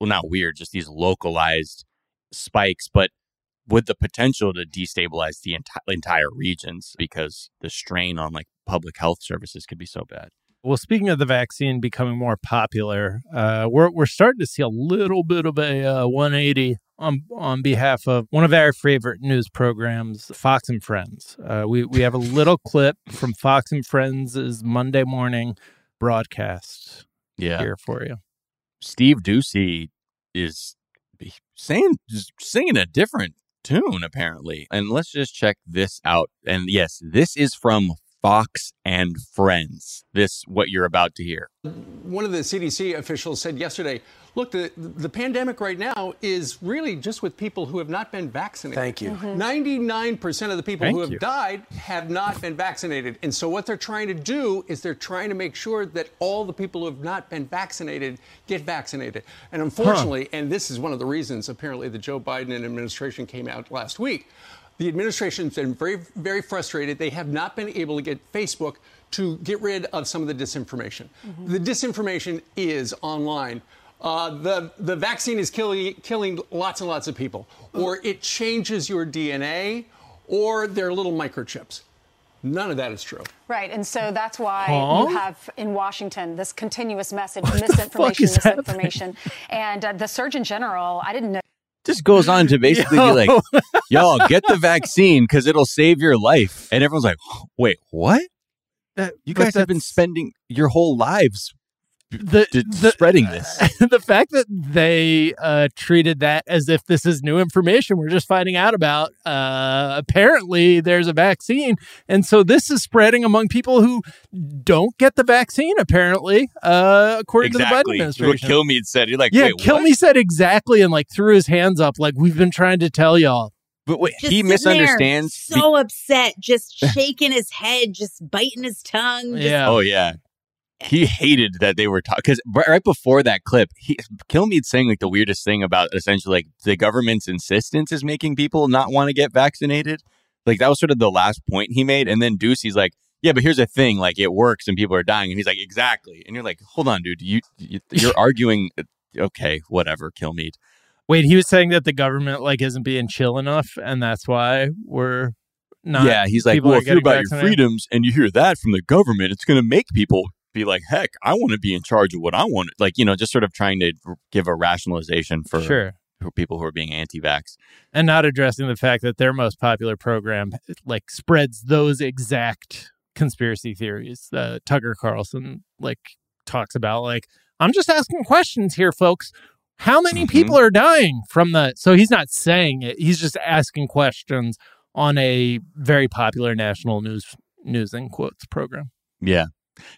well not weird just these localized spikes but with the potential to destabilize the enti- entire regions because the strain on like public health services could be so bad. Well, speaking of the vaccine becoming more popular, uh, we're we're starting to see a little bit of a uh, 180 on on behalf of one of our favorite news programs, Fox and Friends. Uh, we we have a little clip from Fox and Friends' Monday morning broadcast yeah here for you. Steve Doocy is saying, singing a different tune, apparently. And let's just check this out. And yes, this is from Fox and Friends. This, what you're about to hear. One of the CDC officials said yesterday look, the, the pandemic right now is really just with people who have not been vaccinated. Thank you. Mm-hmm. 99% of the people Thank who have you. died have not been vaccinated. And so, what they're trying to do is they're trying to make sure that all the people who have not been vaccinated get vaccinated. And unfortunately, and this is one of the reasons apparently the Joe Biden administration came out last week, the administration's been very, very frustrated. They have not been able to get Facebook to get rid of some of the disinformation. The disinformation is online. Uh, the the vaccine is killing killing lots and lots of people, or it changes your DNA, or they're little microchips. None of that is true. Right, and so that's why Huh? you have in Washington this continuous message, fuck misinformation, happening? misinformation, and uh, the Surgeon General. I didn't know. Just goes on to basically Yo. be like, (laughs) y'all get the vaccine because it'll save your life. And everyone's like, wait, what? That- You guys have been spending your whole lives the, d- the spreading this. (laughs) the fact that they uh, treated that as if this is new information we're just finding out about. Uh, apparently, there's a vaccine, and so this is spreading among people who don't get the vaccine. Apparently, uh, according to the Biden exactly. What administration. Kilmeade said. You're like, yeah, wait, kill what? said exactly, and like threw his hands up, like we've been trying to tell y'all. But wait, he sitting there, misunderstands. be- So upset, just (laughs) shaking his head, just biting his tongue. Just, Yeah. oh yeah. He hated that they were talking because right before that clip, he Kilmeade saying like the weirdest thing about essentially like the government's insistence is making people not want to get vaccinated. Like that was sort of the last point he made, and then Doocy's like, "Yeah, but here's the thing: like it works and people are dying." And he's like, "Exactly." And you're like, "Hold on, dude. You, you you're (laughs) arguing." Okay, whatever, Kilmeade. Wait, he was saying that the government like isn't being chill enough, and that's why we're not. yeah, he's like, well, if you're about your freedoms and you hear that from the government, it's going to make people be like, heck, I want to be in charge of what I want. Like, you know, just sort of trying to give a rationalization for, sure. for people who are being anti-vax. and not addressing the fact that their most popular program like spreads those exact conspiracy theories uh, tucker carlson like talks about like i'm just asking questions here folks how many Mhm. people are dying from the so he's not saying it he's just asking questions on a very popular national news news in quotes program Yeah.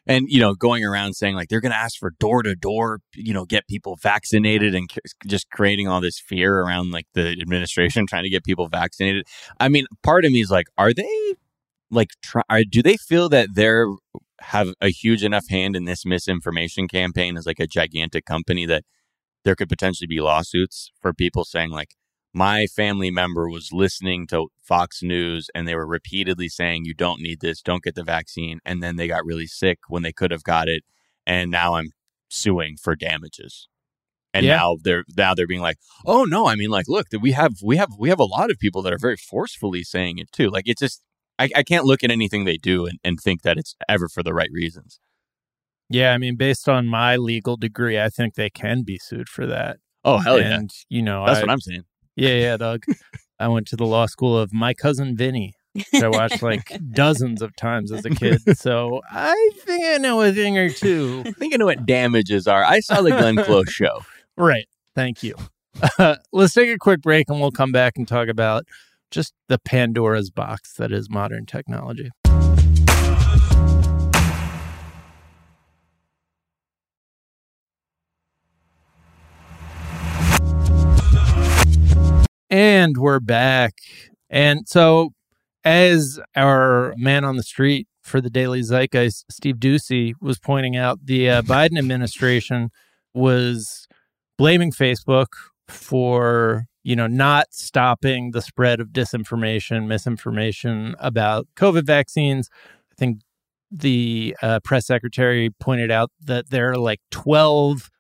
And, you know, going around saying like they're going to ask for door to door, you know, get people vaccinated and c- just creating all this fear around like the administration trying to get people vaccinated. I mean, part of me is like, are they like, try, are, do they feel that they're have a huge enough hand in this misinformation campaign as like a gigantic company that there could potentially be lawsuits for people saying like, my family member was listening to Fox News and they were repeatedly saying, you don't need this, don't get the vaccine. And then they got really sick when they could have got it. And now I'm suing for damages. And Yeah. now they're now they're being like, oh no, I mean like, look, we have we have we have a lot of people that are very forcefully saying it too. Like it's just I, I can't look at anything they do and, and think that it's ever for the right reasons. yeah i mean based on my legal degree i think they can be sued for that Oh hell yeah. and you know That's I, what I'm saying. Yeah, yeah, Doug. I went to the law school of my cousin Vinny, which I watched like (laughs) dozens of times as a kid. So I think I know a thing or two. I think I know what damages are. I saw the Glenn Close (laughs) show. Right. Thank you. Uh, let's take a quick break and we'll come back and talk about just the Pandora's box that is modern technology. And we're back. And so, as our man on the street for the Daily Zeitgeist, Steve Doocy, was pointing out, the uh, Biden administration was blaming Facebook for you know not stopping the spread of disinformation, misinformation about COVID vaccines. I think the uh, press secretary pointed out that there are like twelve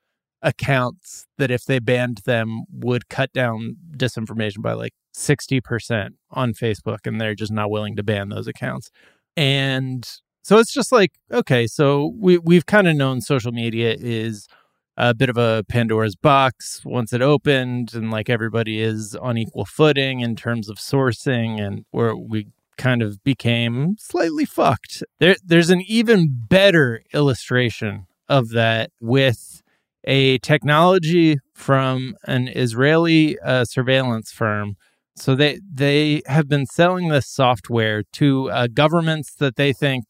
accounts that if they banned them would cut down disinformation by like 60% on Facebook and they're just not willing to ban those accounts. And so it's just like okay, so we we've kind of known social media is a bit of a Pandora's box once it opened and like everybody is on equal footing in terms of sourcing and where we kind of became slightly fucked. There there's an even better illustration of that with a technology from an Israeli uh, surveillance firm. So they they have been selling this software to uh, governments that they think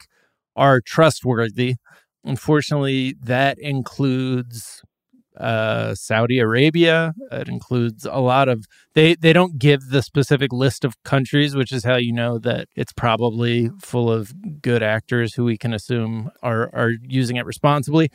are trustworthy. Unfortunately, that includes uh, Saudi Arabia. It includes a lot of they they don't give the specific list of countries, which is how you know that it's probably full of good actors who we can assume are are using it responsibly.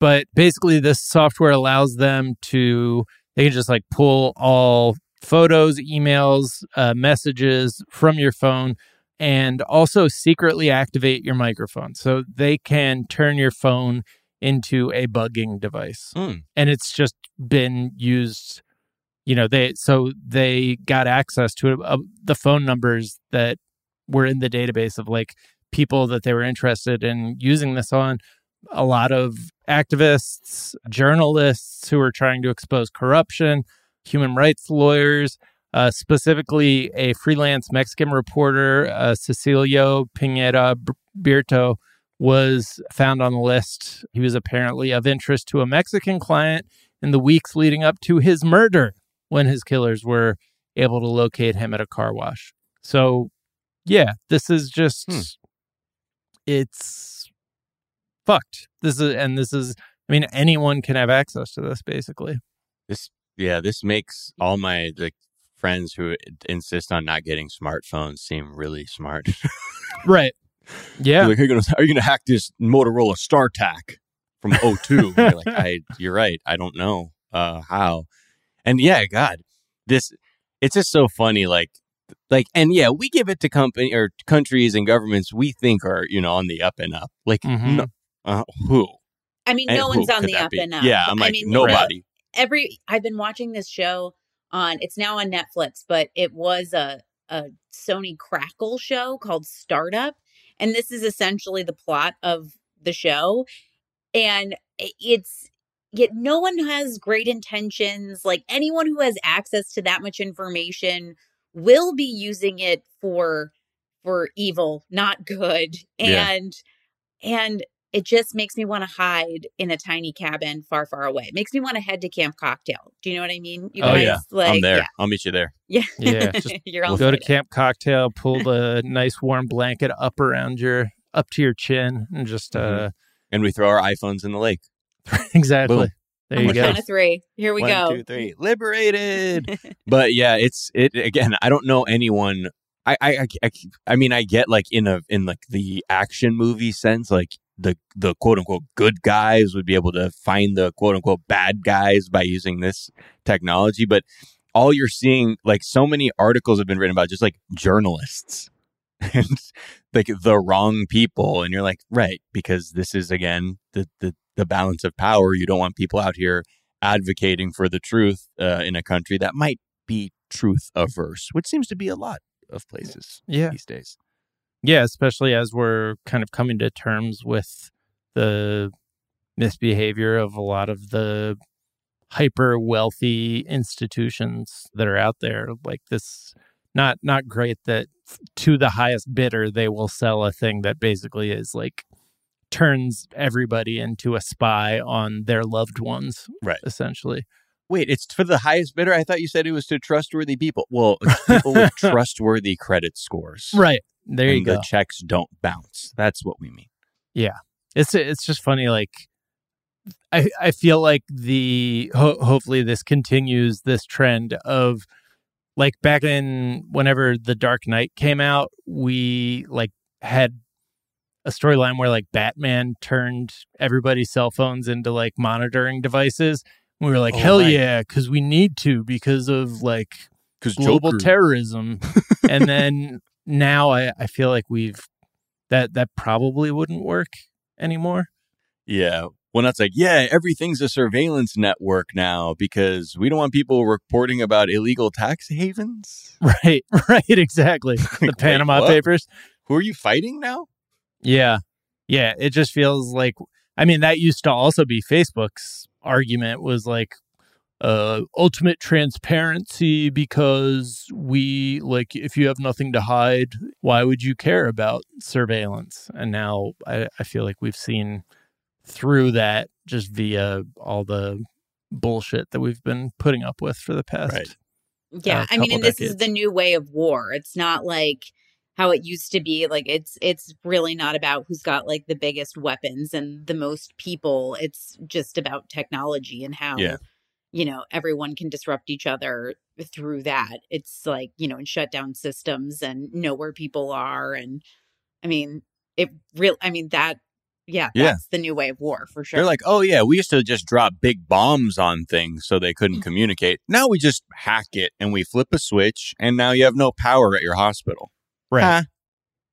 But basically, this software allows them to they can just like pull all photos, emails, uh, messages from your phone. And also secretly activate your microphone. So they can turn your phone into a bugging device. Mm. And it's just been used, you know, they so they got access to uh, the phone numbers that were in the database of like people that they were interested in using this on. A lot of activists, journalists who are trying to expose corruption, human rights lawyers, uh, specifically a freelance Mexican reporter, uh, Cecilio Pineda Birto, was found on the list. He was apparently of interest to a Mexican client in the weeks leading up to his murder when his killers were able to locate him at a car wash. So, yeah, this is just Hmm. it's fucked. This is and this is I mean anyone can have access to this basically. This, yeah, this makes all my like friends who insist on not getting smartphones seem really smart. (laughs) Right. Yeah. like, are you gonna are you gonna hack this Motorola StarTAC from 02? you're (laughs) like, I, you're right. I don't know uh, how. And yeah, God, this it's just so funny. Like, like, and yeah, we give it to company or countries and governments we think are you know on the up and up. Like, Mhm. no, uh, who? I mean, And no one's on the up be? and up. Yeah, I'm I mean, nobody. every I've been watching this show on it's now on Netflix, but it was a a Sony Crackle show called Startup, and this is essentially the plot of the show, and it's yet no one has great intentions. Like anyone who has access to that much information will be using it for for evil, not good, Yeah. and and it just makes me want to hide in a tiny cabin far, far away. It makes me want to head to Camp Cocktail. Do you know what I mean? You Oh, guys, yeah. like, I'm there. Yeah, I'll meet you there. (laughs) yeah, Yeah, just (laughs) You're all Go to excited. Camp Cocktail, pull (laughs) the nice warm blanket up around your up to your chin and just uh And we throw our iPhones in the lake. exactly. Boom. There On you the go. count of three. Here we One, go. two, three. Liberated. but yeah, it's it again. I don't know anyone. I, I I I I mean, I get like in a in like the action movie sense, like the the quote unquote good guys would be able to find the quote unquote bad guys by using this technology, but all you're seeing like so many articles have been written about just like journalists (laughs) and like the wrong people. And you're like right because this is again the the the balance of power. You don't want people out here advocating for the truth uh, in a country that might be truth averse which seems to be a lot of places Yeah. these days Yeah, especially as we're kind of coming to terms with the misbehavior of a lot of the hyper wealthy institutions that are out there like this not not great that to the highest bidder they will sell a thing that basically is like turns everybody into a spy on their loved ones Right. essentially. Wait it's for the highest bidder? I thought you said it was to trustworthy people. Well people with (laughs) trustworthy credit scores. Right there you go. the checks don't bounce. That's what we mean. Yeah, it's it's just funny like i i feel like the ho- hopefully this continues this trend of like back in whenever the dark knight came out we like had a storyline where like batman turned everybody's cell phones into like monitoring devices. We were like Oh, hell right. yeah because we need to because of like global terrorism. (laughs) And then now I, I feel like we've that that probably wouldn't work anymore Yeah. Well, that's like, yeah, everything's a surveillance network now because we don't want people reporting about illegal tax havens. (laughs) Right, (laughs) right, exactly. (laughs) The Like, wait, Panama what? Papers. Who are you fighting now? Yeah. Yeah. It just feels like, I mean, that used to also be Facebook's argument was like, uh, ultimate transparency because we, like, if you have nothing to hide, why would you care about surveillance? And now I, I feel like we've seen through that just via all the bullshit that we've been putting up with for the past. Right. Yeah, uh, I mean, couple and this is the new way of war. It's not like how it used to be. Like it's it's really not about who's got like the biggest weapons and the most people. It's just about technology and how Yeah. You know everyone can disrupt each other through that. It's like you know and shut down systems and know where people are and I mean it real. I mean that yeah, Yeah. that's the new way of war for sure. They're like, oh yeah, we used to just drop big bombs on things so they Mm. couldn't communicate. Now we just hack it and we flip a switch, and now you have no power at your hospital. Right. Huh.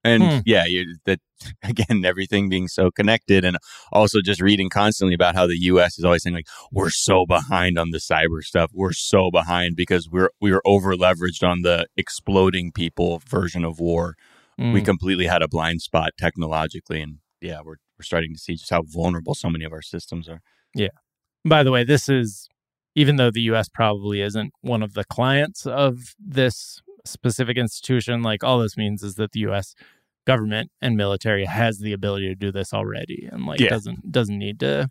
And Hmm. yeah, you that (laughs) again, everything being so connected, and also just reading constantly about how the U.S. is always saying like, we're so behind on the cyber stuff. We're so behind because we're we were over leveraged on the exploding people version of war. We Mm. completely had a blind spot technologically, and yeah, we're we're starting to see just how vulnerable so many of our systems are. Yeah. By the way, this is even though the US probably isn't one of the clients of this specific institution, like all this means is that the US government and military has the ability to do this already and like Yeah. doesn't doesn't need to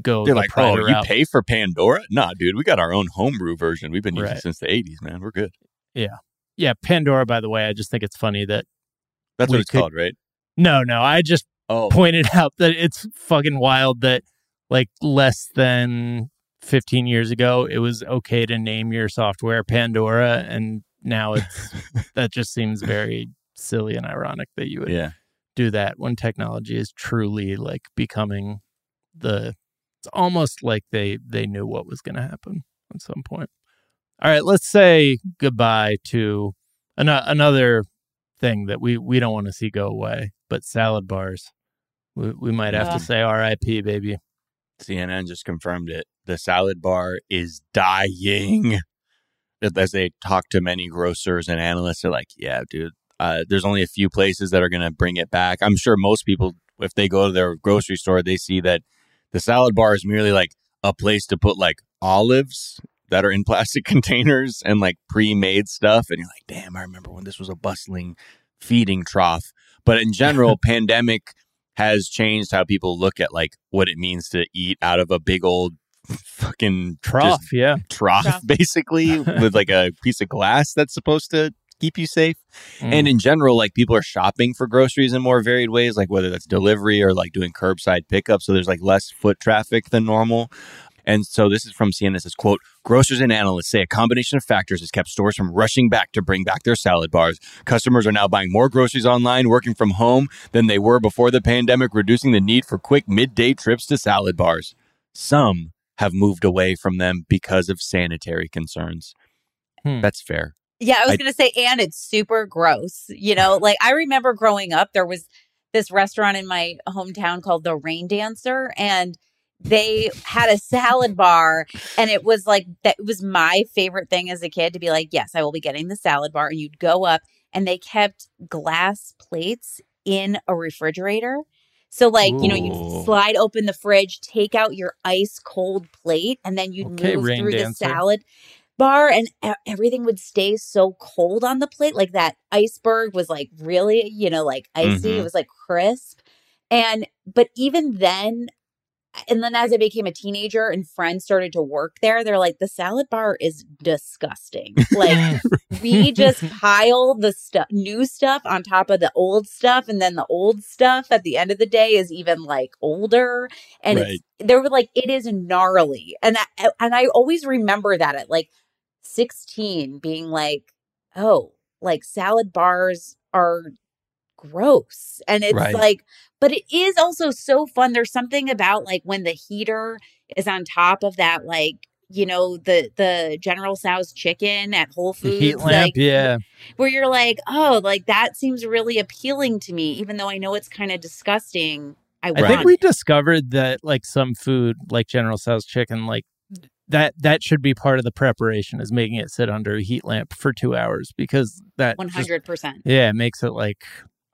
go They're the like, oh, you pay for Pandora? Nah, dude, we got our own homebrew version. We've been using Right. since the '80s, man. We're good. yeah, yeah. Pandora by the way, I just think it's funny that That's what it's could- called, right? no, no, I just Oh, pointed (laughs) out that it's fucking wild that like less than 15 years ago it was okay to name your software Pandora and now (laughs) it's that just seems very silly and ironic that you would yeah. do that when technology is truly like becoming the it's almost like they they knew what was going to happen at some point. All right, let's say goodbye to an- another thing that we we don't want to see go away, but salad bars. We we might have Yeah. to say R.I.P. Baby. CNN just confirmed it. The salad bar is dying. As they talk to many grocers and analysts, they're like, "Yeah, dude, uh, there's only a few places that are going to bring it back." I'm sure most people, if they go to their grocery store, they see that the salad bar is merely like a place to put like olives that are in (laughs) plastic containers and like pre-made stuff, and you're like, "Damn, I remember when this was a bustling feeding trough." But in general, (laughs) pandemic has changed how people look at like what it means to eat out of a big old fucking Trough, yeah. trough, Trough. (laughs) basically with like a piece of glass that's supposed to keep you safe. Mm. And in general, like people are shopping for groceries in more varied ways, like whether that's delivery or like doing curbside pickup. So there's like less foot traffic than normal. And so this is from CNN. It says, quote, grocers and analysts say a combination of factors has kept stores from rushing back to bring back their salad bars. Customers are now buying more groceries online, working from home than they were before the pandemic, reducing the need for quick midday trips to salad bars. Some have moved away from them because of sanitary concerns. Hmm. That's fair. Yeah, I was I- going to say, and it's super gross. You know, like I remember growing up, there was this restaurant in my hometown called the Rain Dancer, and they had a salad bar, and it was like that it was my favorite thing as a kid to be like, yes, I will be getting the salad bar, and you'd go up, and they kept glass plates in a refrigerator. So, like, you know, you'd slide open the fridge, take out your ice cold plate, and then you'd Okay, move through Dancer. the salad bar and everything would stay so cold on the plate like that iceberg was like really you know like icy Mhm. it was like crisp and but even then and then as i became a teenager and friends started to work there they're like the salad bar is disgusting. (laughs) Like we just pile the stuff new stuff on top of the old stuff and then the old stuff at the end of the day is even like older. And Right. it's they were like it is gnarly. And I, and i always remember that at like 16 being like oh like salad bars are gross and it's Right. like but it is also so fun there's something about like when the heater is on top of that like you know the the general Tso's chicken at whole The foods heat lamp, like yeah. where you're like oh like that seems really appealing to me even though i know it's kind of disgusting i, I think we discovered that like some food, like General Tso's chicken, like that that should be part of the preparation is making it sit under a heat lamp for two hours because that 100% yeah it makes it like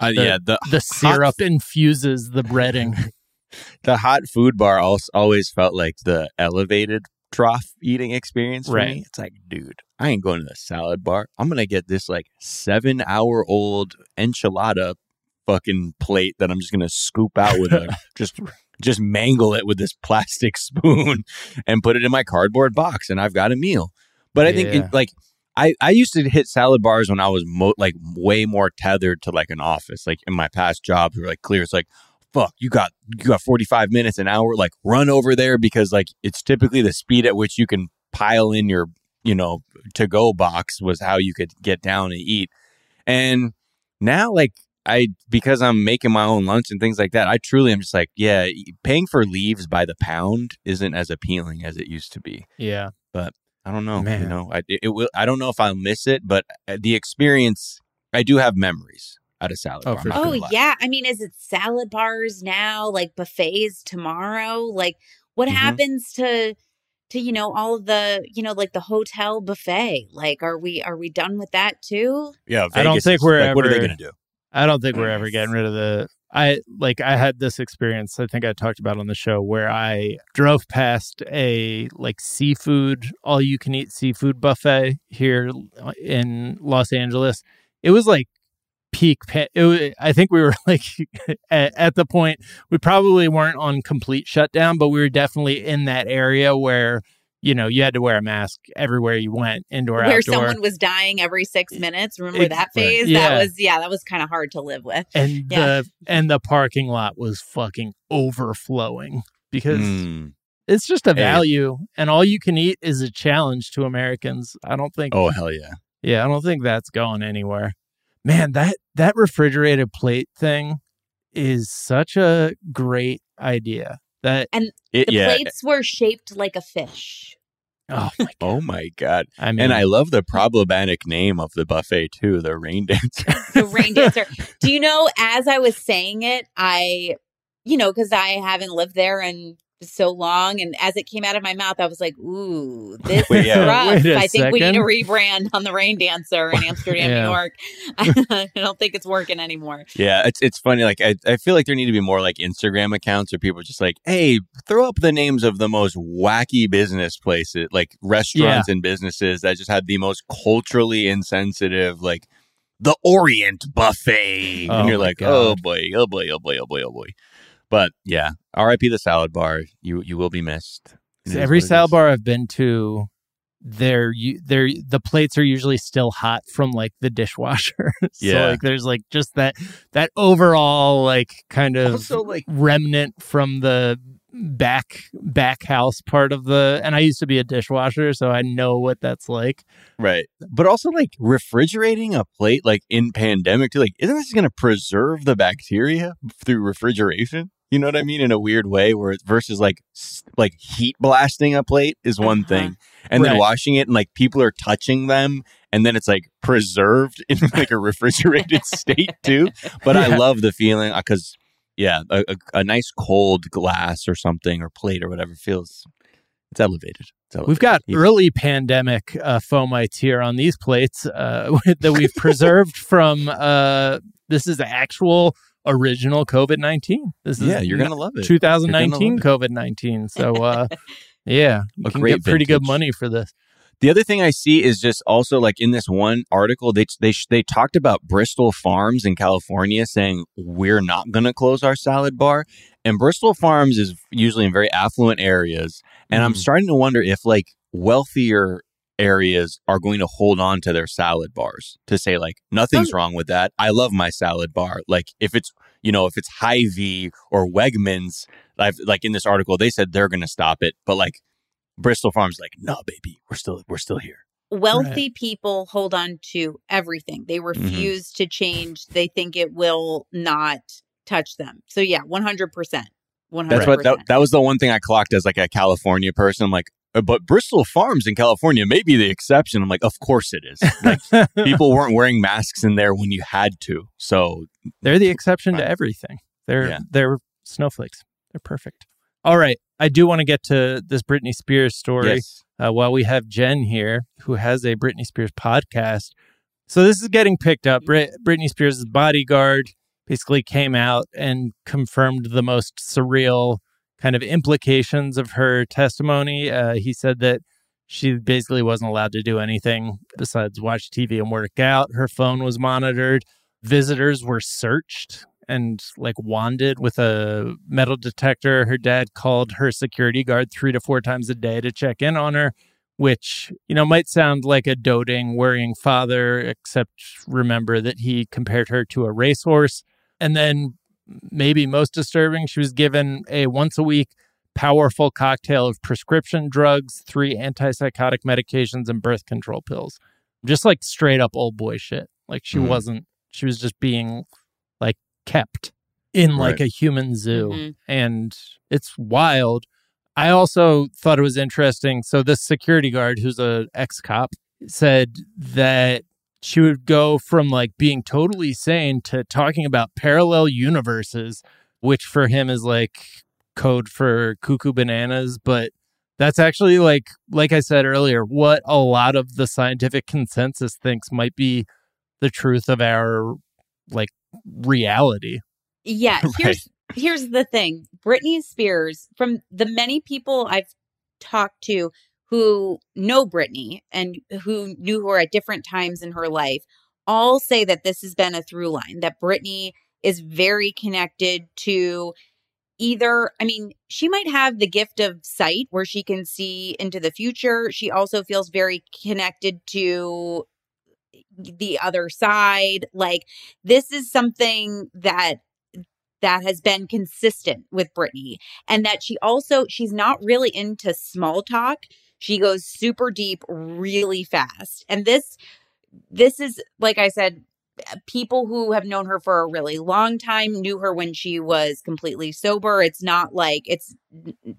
Uh, The- yeah, the the syrup infuses the breading. (laughs) the hot food bar also always felt like the elevated trough eating experience for Right. me. It's like, dude, I ain't going to the salad bar. I'm gonna get this like seven hour old enchilada fucking plate that I'm just gonna scoop out with a (laughs) just just mangle it with this plastic (laughs) spoon and put it in my cardboard box, and I've got a meal. But I think Yeah. it, like I I used to hit salad bars when I was mo- like way more tethered to like an office. Like in my past jobs, we were like clear. It's like fuck, you got you got 45 minutes an hour. Like run over there because like it's typically the speed at which you can pile in your you know to go box was how you could get down and eat. And now like I because I'm making my own lunch and things like that, I truly am just like, yeah, paying for leaves by the pound isn't as appealing as it used to be. Yeah. I don't know. You know, I it, it will. I don't know if I'll miss it, but uh, the experience, I do have memories at a salad Oh, bar. for Oh lie. yeah, I mean, is it salad bars now? Like buffets tomorrow? Like what Mhm. happens to to you know all of the you know like the hotel buffet? Like are we are we done with that too? yeah. I don't think is- we're like, What are they going to do? I don't think we're ever getting rid of the. I like I had this experience. I think I talked about on the show where I drove past a like seafood, all you can eat seafood buffet here in Los Angeles. It was like peak. Was, I think we were (laughs) like at, at the point we probably weren't on complete shutdown, but we were definitely in that area where you know you had to wear a mask everywhere you went, indoor, Where outdoor. someone was dying every six minutes. Remember Ex- that phase? Yeah. That was yeah, that was kind of hard to live with. and Yeah. the and the parking lot was fucking overflowing because Mm. it's just a Hey. value and all you can eat is a challenge to Americans. I don't think Oh hell yeah! yeah, I don't think that's going anywhere. Man, that that refrigerated plate thing is such a great idea. That It, The yeah. plates were shaped like a fish. Oh (laughs) my Oh my god! I mean And I love the problematic name of the buffet too, the rain dancer. the rain dancer. Do you know, as I was saying it, I, you know, because I haven't lived there in so long, and as it came out of my mouth, I was like, "Ooh, (laughs) this Wait, is yeah. rough." Wait a I think we need a rebrand on the rain dancer in Amsterdam, (laughs) Yeah. New York. (laughs) I don't think it's working anymore. yeah, it's it's funny. Like I, I feel like there need to be more like Instagram accounts where people are just like, hey, throw up the names of the most wacky business places, like restaurants and businesses that just had the most culturally insensitive, like the Orient Buffet, Oh and you're like, oh God. oh boy, oh boy, oh boy, oh boy, oh boy. But yeah, R.I.P. the salad bar. You you will be missed. It is every salad bar I've been to, they're you they're the plates are usually still hot from like the dishwasher. (laughs) so Yeah. like there's like just that that overall like kind of Also, like- remnant from the back back house part of the and I used to be a dishwasher, so I know what that's like. Right. But also like refrigerating a plate like in pandemic too, like isn't this gonna preserve the bacteria through refrigeration? You know what I mean? In a weird way where it's versus like like heat blasting a plate is one Uh-huh. thing. And then washing it and like people are touching them and then it's like preserved in (laughs) like a refrigerated (laughs) state too. But I love the feeling because yeah, a, a, a nice cold glass or something or plate or whatever feels it's elevated. It's elevated. We've got Yeah. early pandemic uh, fomites here on these plates uh, (laughs) that we've preserved from. Uh, this is actual original COVID nineteen. This is Yeah, you're gonna love it. 2019 COVID 19. So, uh, (laughs) yeah, you A can great get pretty good money for this. The other thing I see is just also like in this one article, they they they talked about Bristol Farms in California saying we're not going to close our salad bar, and Bristol Farms is usually in very affluent areas, and I'm Mhm. starting to wonder if like wealthier areas are going to hold on to their salad bars to say like nothing's wrong with that. I love my salad bar. Like if it's you know if it's Hy-Vee or Wegmans, I've, like in this article they said they're going to stop it, but like Bristol Farms like no baby, we're still we're still here. Wealthy people hold on to everything. They refuse to change. They think it will not touch them. So yeah, one hundred percent. One That's what that, that was the one thing I clocked as like a California person. I'm like, "Uh, but Bristol Farms in California may be the exception. I'm like, of course it is. Like (laughs) people weren't wearing masks in there when you had to. So They're the exception to everything. They're Yeah. they're snowflakes. They're perfect. All right, I do want to get to this Britney Spears story. yes, uh, while we have Jen here, who has a Britney Spears podcast. So this is getting picked up. Brit- Britney Spears' bodyguard basically came out and confirmed the most surreal kind of implications of her testimony. Uh, he said that she basically wasn't allowed to do anything besides watch TV and work out. Her phone was monitored. Visitors were searched and like wanded with a metal detector. Her dad called her security guard three to four times a day to check in on her, which, you know, might sound like a doting, worrying father, except remember that he compared her to a racehorse. And then, maybe most disturbing, she was given a once a week powerful cocktail of prescription drugs, three antipsychotic medications, and birth control pills. Just like straight up old boy shit. Like she Mhm. wasn't, she was just being like kept in like Right. a human zoo. Mhm. And it's wild. I also thought it was interesting. So this security guard, who's a ex cop, said that she would go from like being totally sane to talking about parallel universes, which for him is like code for cuckoo bananas. But that's actually like, like I said earlier, what a lot of the scientific consensus thinks might be the truth of our like reality. Yeah, (laughs) Right. here's here's the thing. Britney Spears, from the many people I've talked to who know Britney and who knew her at different times in her life, all say that this has been a through line, that Britney is very connected to either I mean, she might have the gift of sight where she can see into the future. She also feels very connected to the other side. Like this is something that that has been consistent with britney and that she also she's not really into small talk. She goes super deep really fast. And this this is like I said people who have known her for a really long time knew her when she was completely sober. It's not like it's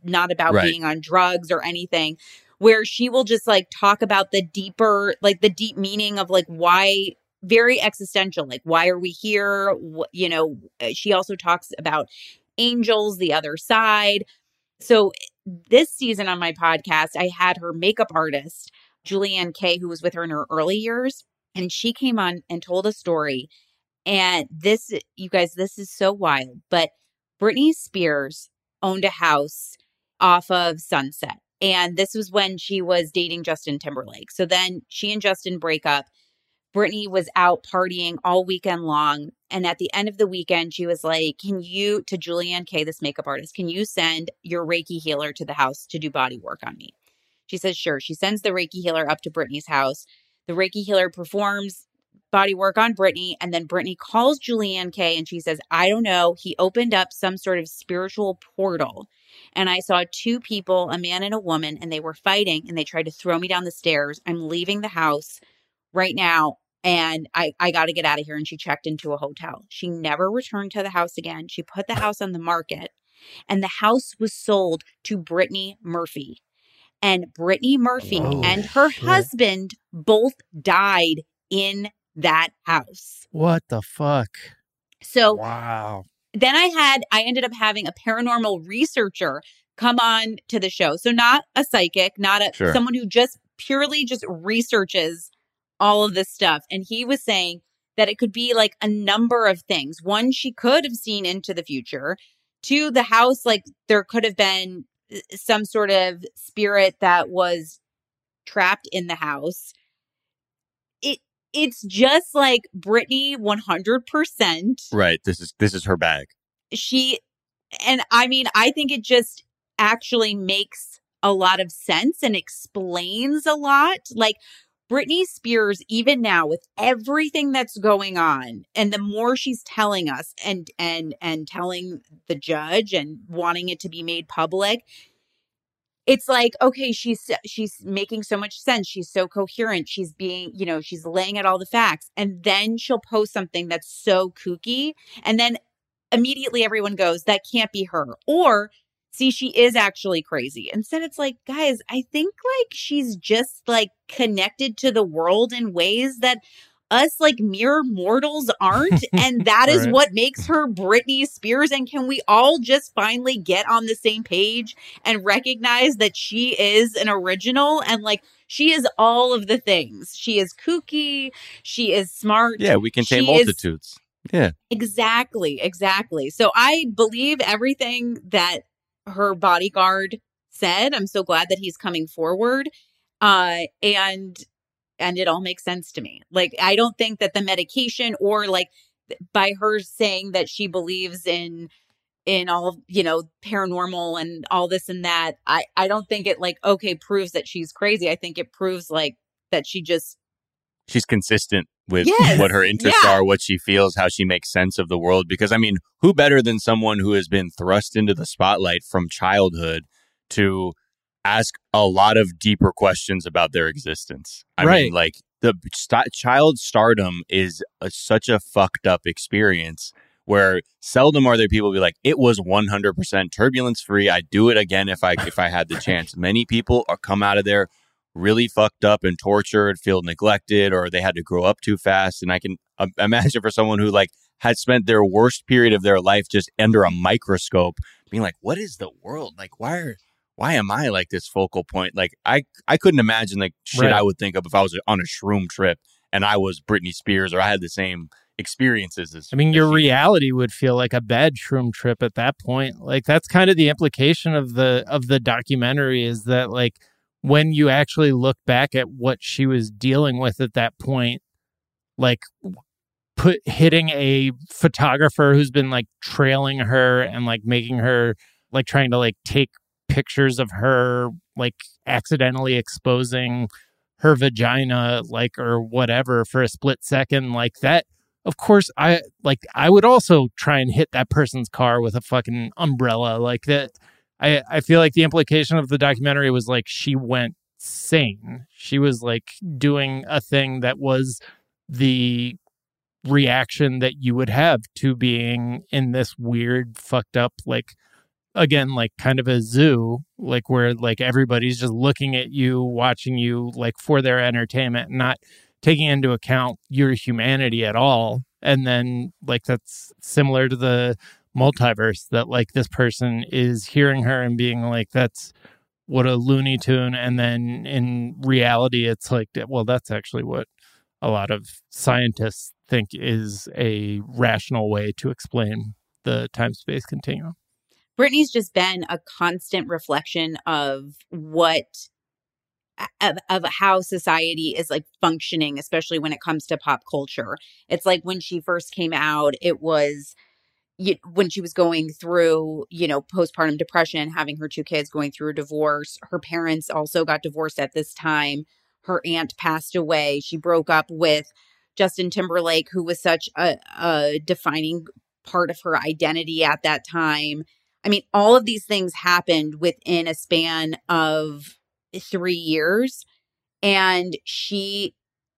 not about Right. being on drugs or anything where she will just like talk about the deeper like the deep meaning of like why very existential like why are we here you know uh, she also talks about angels the other side so this season on my podcast i had her makeup artist julianne kaye who was with her in her early years and she came on and told a story. And this you guys this is so wild but britney spears owned a house off of sunset and this was when she was dating justin timberlake. So then she and justin break up Britney was out partying all weekend long. And at the end of the weekend, she was like, Can you, to Julianne Kaye, this makeup artist, can you send your Reiki healer to the house to do body work on me? She says, Sure. She sends the Reiki healer up to Britney's house. The Reiki healer performs body work on Britney. And then Britney calls Julianne Kaye and she says, I don't know. He opened up some sort of spiritual portal. And I saw two people, a man and a woman, and they were fighting and they tried to throw me down the stairs. I'm leaving the house right now and I, I got to get out of here. And she checked into a hotel. She never returned to the house again. She put the house on the market and the house was sold to Brittany Murphy. And Brittany Murphy Oh, and her shit. husband both died in that house. What the fuck? So Wow. then I had, I ended up having a paranormal researcher come on to the show. So not a psychic, not a Sure. someone who just purely just researches all of this stuff. And he was saying that it could be like a number of things. One, she could have seen into the future. Two, the house, like there could have been uh, some sort of spirit that was trapped in the house. It it's just like Britney 100% Right. This is this is her bag. she and I mean, I think it just actually makes a lot of sense and explains a lot. Like Britney Spears, even now with everything that's going on, and the more she's telling us and and and telling the judge and wanting it to be made public, it's like okay, she's she's making so much sense. She's so coherent. She's being, you know, she's laying out all the facts, and then she'll post something that's so kooky, and then immediately everyone goes, that can't be her. Or see, she is actually crazy. Instead, it's like, guys, I think like she's just like connected to the world in ways that us like mere mortals aren't. (laughs) and that is Right. what makes her Britney Spears. And can we all just finally get on the same page and recognize that she is an original and like she is all of the things? She is kooky. She is smart. Yeah, we contain She is- multitudes. Yeah. Exactly, exactly. So I believe everything that her bodyguard said. I'm so glad that he's coming forward. Uh and and it all makes sense to me. Like I don't think that the medication or like by her saying that she believes in in all you know paranormal and all this and that i i don't think it like okay proves that she's crazy i think it proves like that she just she's consistent with Yes, what her interests yeah. are, what she feels, how she makes sense of the world. Because I mean, who better than someone who has been thrust into the spotlight from childhood to ask a lot of deeper questions about their existence? I Right. mean, like the st- child stardom is a, such a fucked up experience. Where seldom are there people be like, it was 100% turbulence free. I'd do it again if I if I had the (laughs) chance. Many people are come out of there really fucked up and tortured, feel neglected, or they had to grow up too fast. And I can uh, (laughs) imagine for someone who like had spent their worst period of their life just under a microscope, being like, "What is the world like? Why are why am I like this focal point?" Like I I couldn't imagine like shit Right. I would think of if I was on a shroom trip and I was Britney Spears or I had the same experiences as I mean, your reality would feel like a bad shroom trip at that point. Like that's kind of the implication of the of the documentary is that like when you actually look back at what she was dealing with at that point, like put hitting a photographer who's been like trailing her and like making her like trying to like take pictures of her like accidentally exposing her vagina like or whatever for a split second like that of course i like i would also try and hit that person's car with a fucking umbrella like that i i feel like the implication of the documentary was like she went sane. She was like doing a thing that was the reaction that you would have to being in this weird fucked up like again like kind of a zoo like where like everybody's just looking at you watching you like for their entertainment not taking into account your humanity at all. And then like that's similar to the multiverse that like this person is hearing her and being like that's what a looney tune and then in reality it's like well that's actually what a lot of scientists think is a rational way to explain the time space continuum britney's just been a constant reflection of what of, of how society is like functioning, especially when it comes to pop culture. It's like when she first came out, it was when she was going through, you know, postpartum depression, having her two kids, going through a divorce. Her parents also got divorced at this time. Her aunt passed away. She broke up with Justin Timberlake, who was such a, a defining part of her identity at that time. I mean, all of these things happened within a span of three years. And she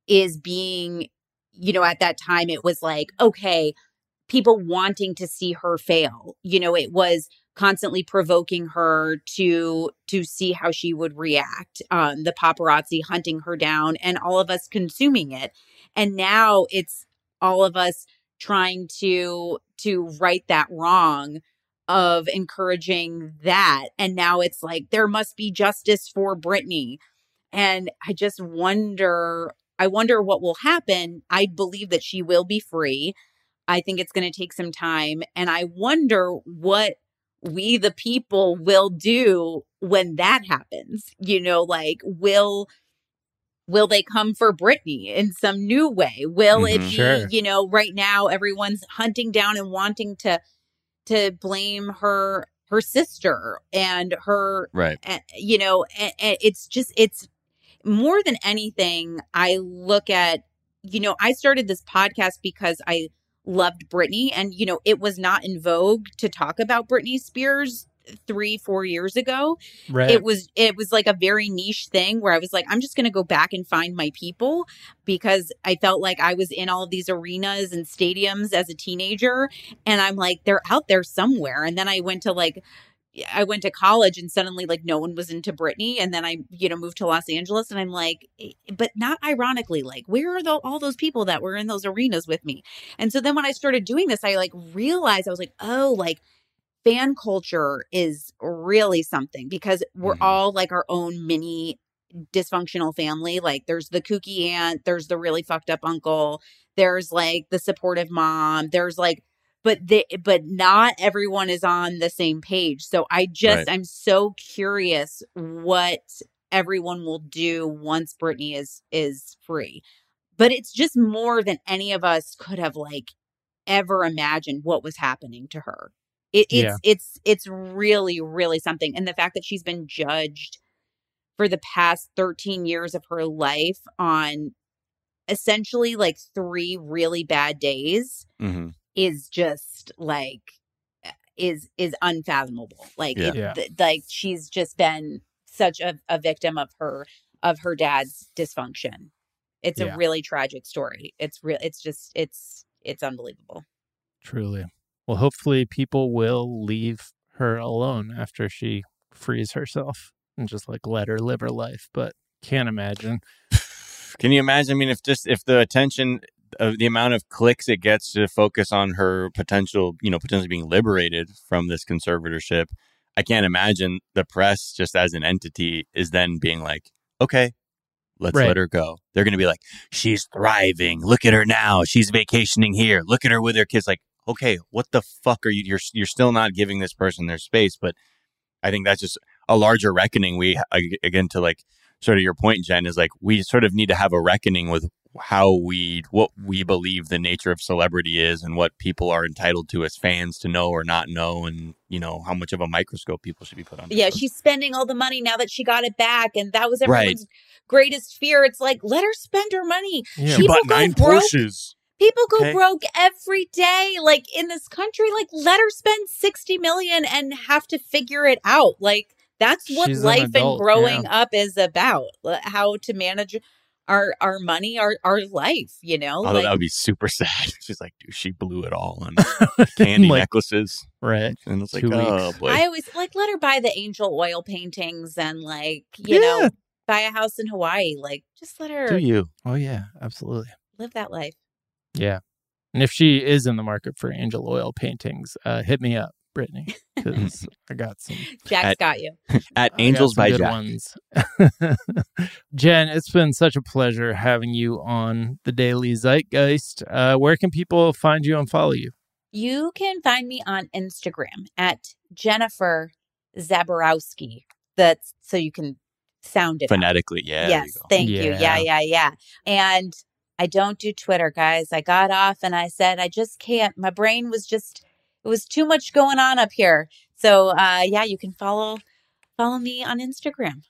is being, you know, at that time, it was like, okay, people wanting to see her fail. You know, it was constantly provoking her to to see how she would react um the paparazzi hunting her down and all of us consuming it. And now it's all of us trying to to right that wrong of encouraging that. And now it's like there must be justice for Britney. And I just wonder I wonder what will happen. I believe that she will be free I think it's going to take some time and I wonder what we the people will do when that happens you know like will will they come for Britney in some new way will it Mhm. be Sure. you know right now everyone's hunting down and wanting to to blame her her sister and her right. uh, you know and, it's just it's more than anything i look at you know i started this podcast because i loved britney and you know it was not in vogue to talk about britney spears three four years ago. Right. It was it was like a very niche thing where i was like i'm just going to go back and find my people because i felt like i was in all of these arenas and stadiums as a teenager and i'm like they're out there somewhere. And then i went to like I went to college and suddenly like no one was into Britney and then I you know moved to Los Angeles and I'm like eh, but not ironically like where are the, all those people that were in those arenas with me and so then when I started doing this I like realized I was like oh like fan culture is really something because we're Mhm. all like our own mini dysfunctional family like there's the kooky aunt there's the really fucked up uncle there's like the supportive mom there's like but they but not everyone is on the same page so i just Right. i'm so curious what everyone will do once Britney is is free but it's just more than any of us could have like ever imagined what was happening to her. It, it's Yeah. it's it's really really something, and the fact that she's been judged for the past 13 years of her life on essentially like three really bad days hmm is just like eh, is is unfathomable like Yeah. it- Yeah. th- like she's just been such a, a victim of her of her dad's dysfunction it's Yeah. a really tragic story it's real it's just it's it's unbelievable Truly. Well, hopefully people will leave her alone after she frees herself and just like let her live her life. But can't imagine. (laughs) Can you imagine? I mean, if just if the attention of the amount of clicks it gets to focus on her potential, you know, potentially being liberated from this conservatorship, I can't imagine the press just as an entity is then being like, okay, let's Right. let her go. They're going to be like, she's thriving. Look at her now. She's vacationing here. Look at her with her kids. Like, okay, what the fuck are you? You're you're still not giving this person their space, but I think that's just a larger reckoning. We again to like sort of your point, Jen, is like we sort of need to have a reckoning with how we what we believe the nature of celebrity is and what people are entitled to as fans to know or not know and you know how much of a microscope people should be put on yeah she's spending all the money now that she got it back and that was Right. everyone's greatest fear it's like let her spend her money Yeah. People go broke. People go Okay. broke every day, like in this country. Like, let her spend sixty million and have to figure it out. Like, that's what She's an life adult, and growing up is about. How to manage our our money, our our life. You know, Although like that would be super (laughs) sad. She's like, dude, she blew it all on (laughs) candy Like, necklaces. right. And it's like, Two oh weeks. boy. I always like let her buy the angel oil paintings and like you Yeah. know buy a house in Hawaii. Like, just let her Do you? Oh, yeah. Absolutely. live that life. Yeah. And if she is in the market for angel oil paintings, uh, hit me up, Britney, because (laughs) I got some Jack's At- got you. (laughs) At I Angels some by good Jack. ones. (laughs) Jen, it's been such a pleasure having you on the Daily Zeitgeist. Uh, where can people find you and follow you? You can find me on Instagram at Jennifer Zaborowski. That's so you can sound it. out. Phonetically, yeah. there you yes, go. thank you. Yeah. Yeah, yeah, yeah. And I don't do Twitter, guys. I got off and I said I just can't. My brain was just it was too much going on up here. So uh yeah, you can follow follow me on Instagram.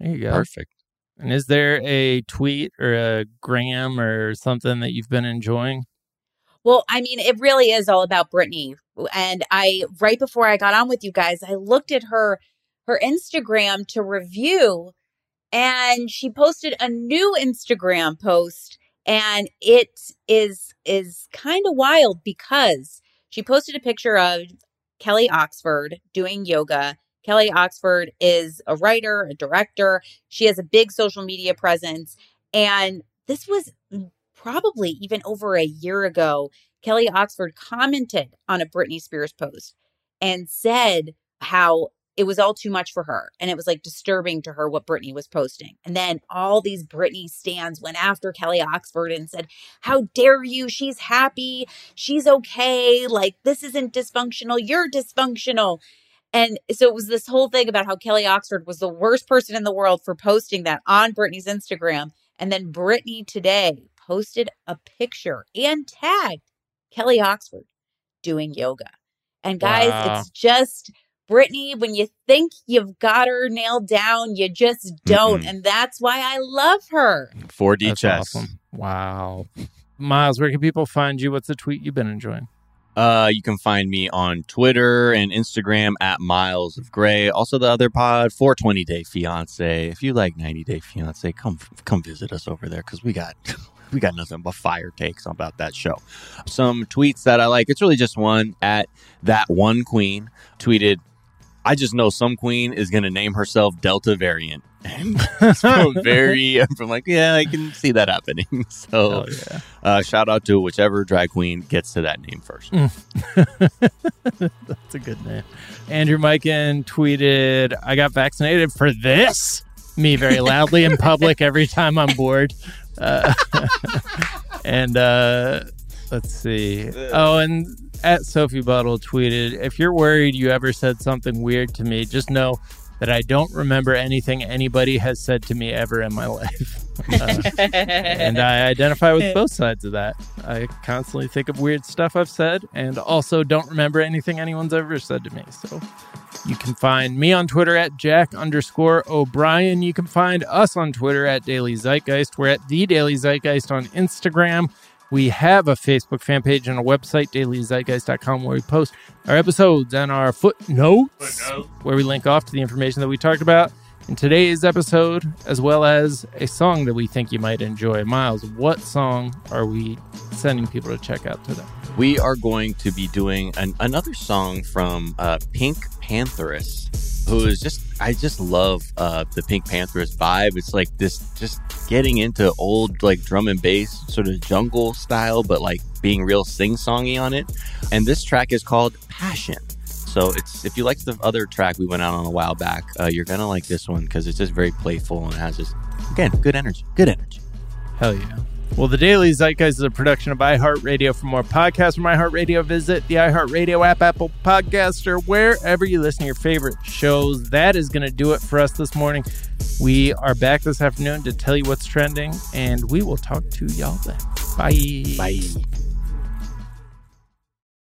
There you go. Perfect. And is there a tweet or a gram or something that you've been enjoying? Well, I mean, it really is all about Britney. And I right before I got on with you guys, I looked at her her Instagram to review and she posted a new Instagram post and it is is kind of wild because she posted a picture of Kelly Oxford doing yoga. Kelly Oxford is a writer, a director. She has a big social media presence and this was probably even over a year ago, Kelly Oxford commented on a Britney Spears post and said how it was all too much for her and it was like disturbing to her what Britney was posting. And then all these Britney stands went after Kelly Oxford and said, How dare you? She's happy. She's okay. Like, this isn't dysfunctional. You're dysfunctional. And so it was this whole thing about how Kelly Oxford was the worst person in the world for posting that on Britney's Instagram. And then Britney today posted a picture and tagged Kelly Oxford doing yoga. And guys, Wow. it's just Britney, when you think you've got her nailed down, you just don't. Mm-mm. And that's why I love her. 4D That's chess. awesome. Wow. Miles, where can people find you? What's the tweet you've been enjoying? Uh, you can find me on Twitter and Instagram at Miles of Gray. Also, the other pod, 420 Day Fiance. If you like 90 Day Fiance, come come visit us over there because we got (laughs) we got nothing but fire takes about that show. Some tweets that I like. It's really just one at that one queen tweeted. I just know some queen is going to name herself Delta variant. (laughs) So (laughs) very, I'm like, yeah, I can see that happening. (laughs) So, yeah. uh, shout out to whichever drag queen gets to that name first. That's a good name. Andrew Mikan tweeted, I got vaccinated for this. Me very loudly in public every time I'm bored. Uh, and uh, let's see. Oh, and at Sophie Buttle tweeted, If you're worried you ever said something weird to me, just know that I don't remember anything anybody has said to me ever in my (laughs) life. Uh, and I identify with (laughs) both sides of that. I constantly think of weird stuff I've said and also don't remember anything anyone's ever said to me. So you can find me on Twitter at Jack underscore O'Brien. You can find us on Twitter at Daily Zeitgeist. We're at The Daily Zeitgeist on Instagram. We have a Facebook fan page and a website, dailyzeitgeist.com, where we post our episodes and our footnotes, where we link off to the information that we talked about in today's episode, as well as a song that we think you might enjoy. Miles, what song are we sending people to check out today? We are going to be doing an, another song from uh, Pink Pantheress, who is just, I just love uh, the PinkPantheress vibe. It's like this, just getting into old, like drum and bass, sort of jungle style, but like being real sing songy on it. And this track is called Passion. So it's if you like the other track we went out on a while back, uh, you're gonna like this one because it's just very playful and it has just again good energy, good energy. Hell yeah. Well, the Daily Zeitgeist is a production of iHeartRadio. For more podcasts from iHeartRadio, visit the iHeartRadio app, Apple Podcast, or wherever you listen to your favorite shows. That is going to do it for us this morning. We are back this afternoon to tell you what's trending, and we will talk to y'all then. Bye. Bye.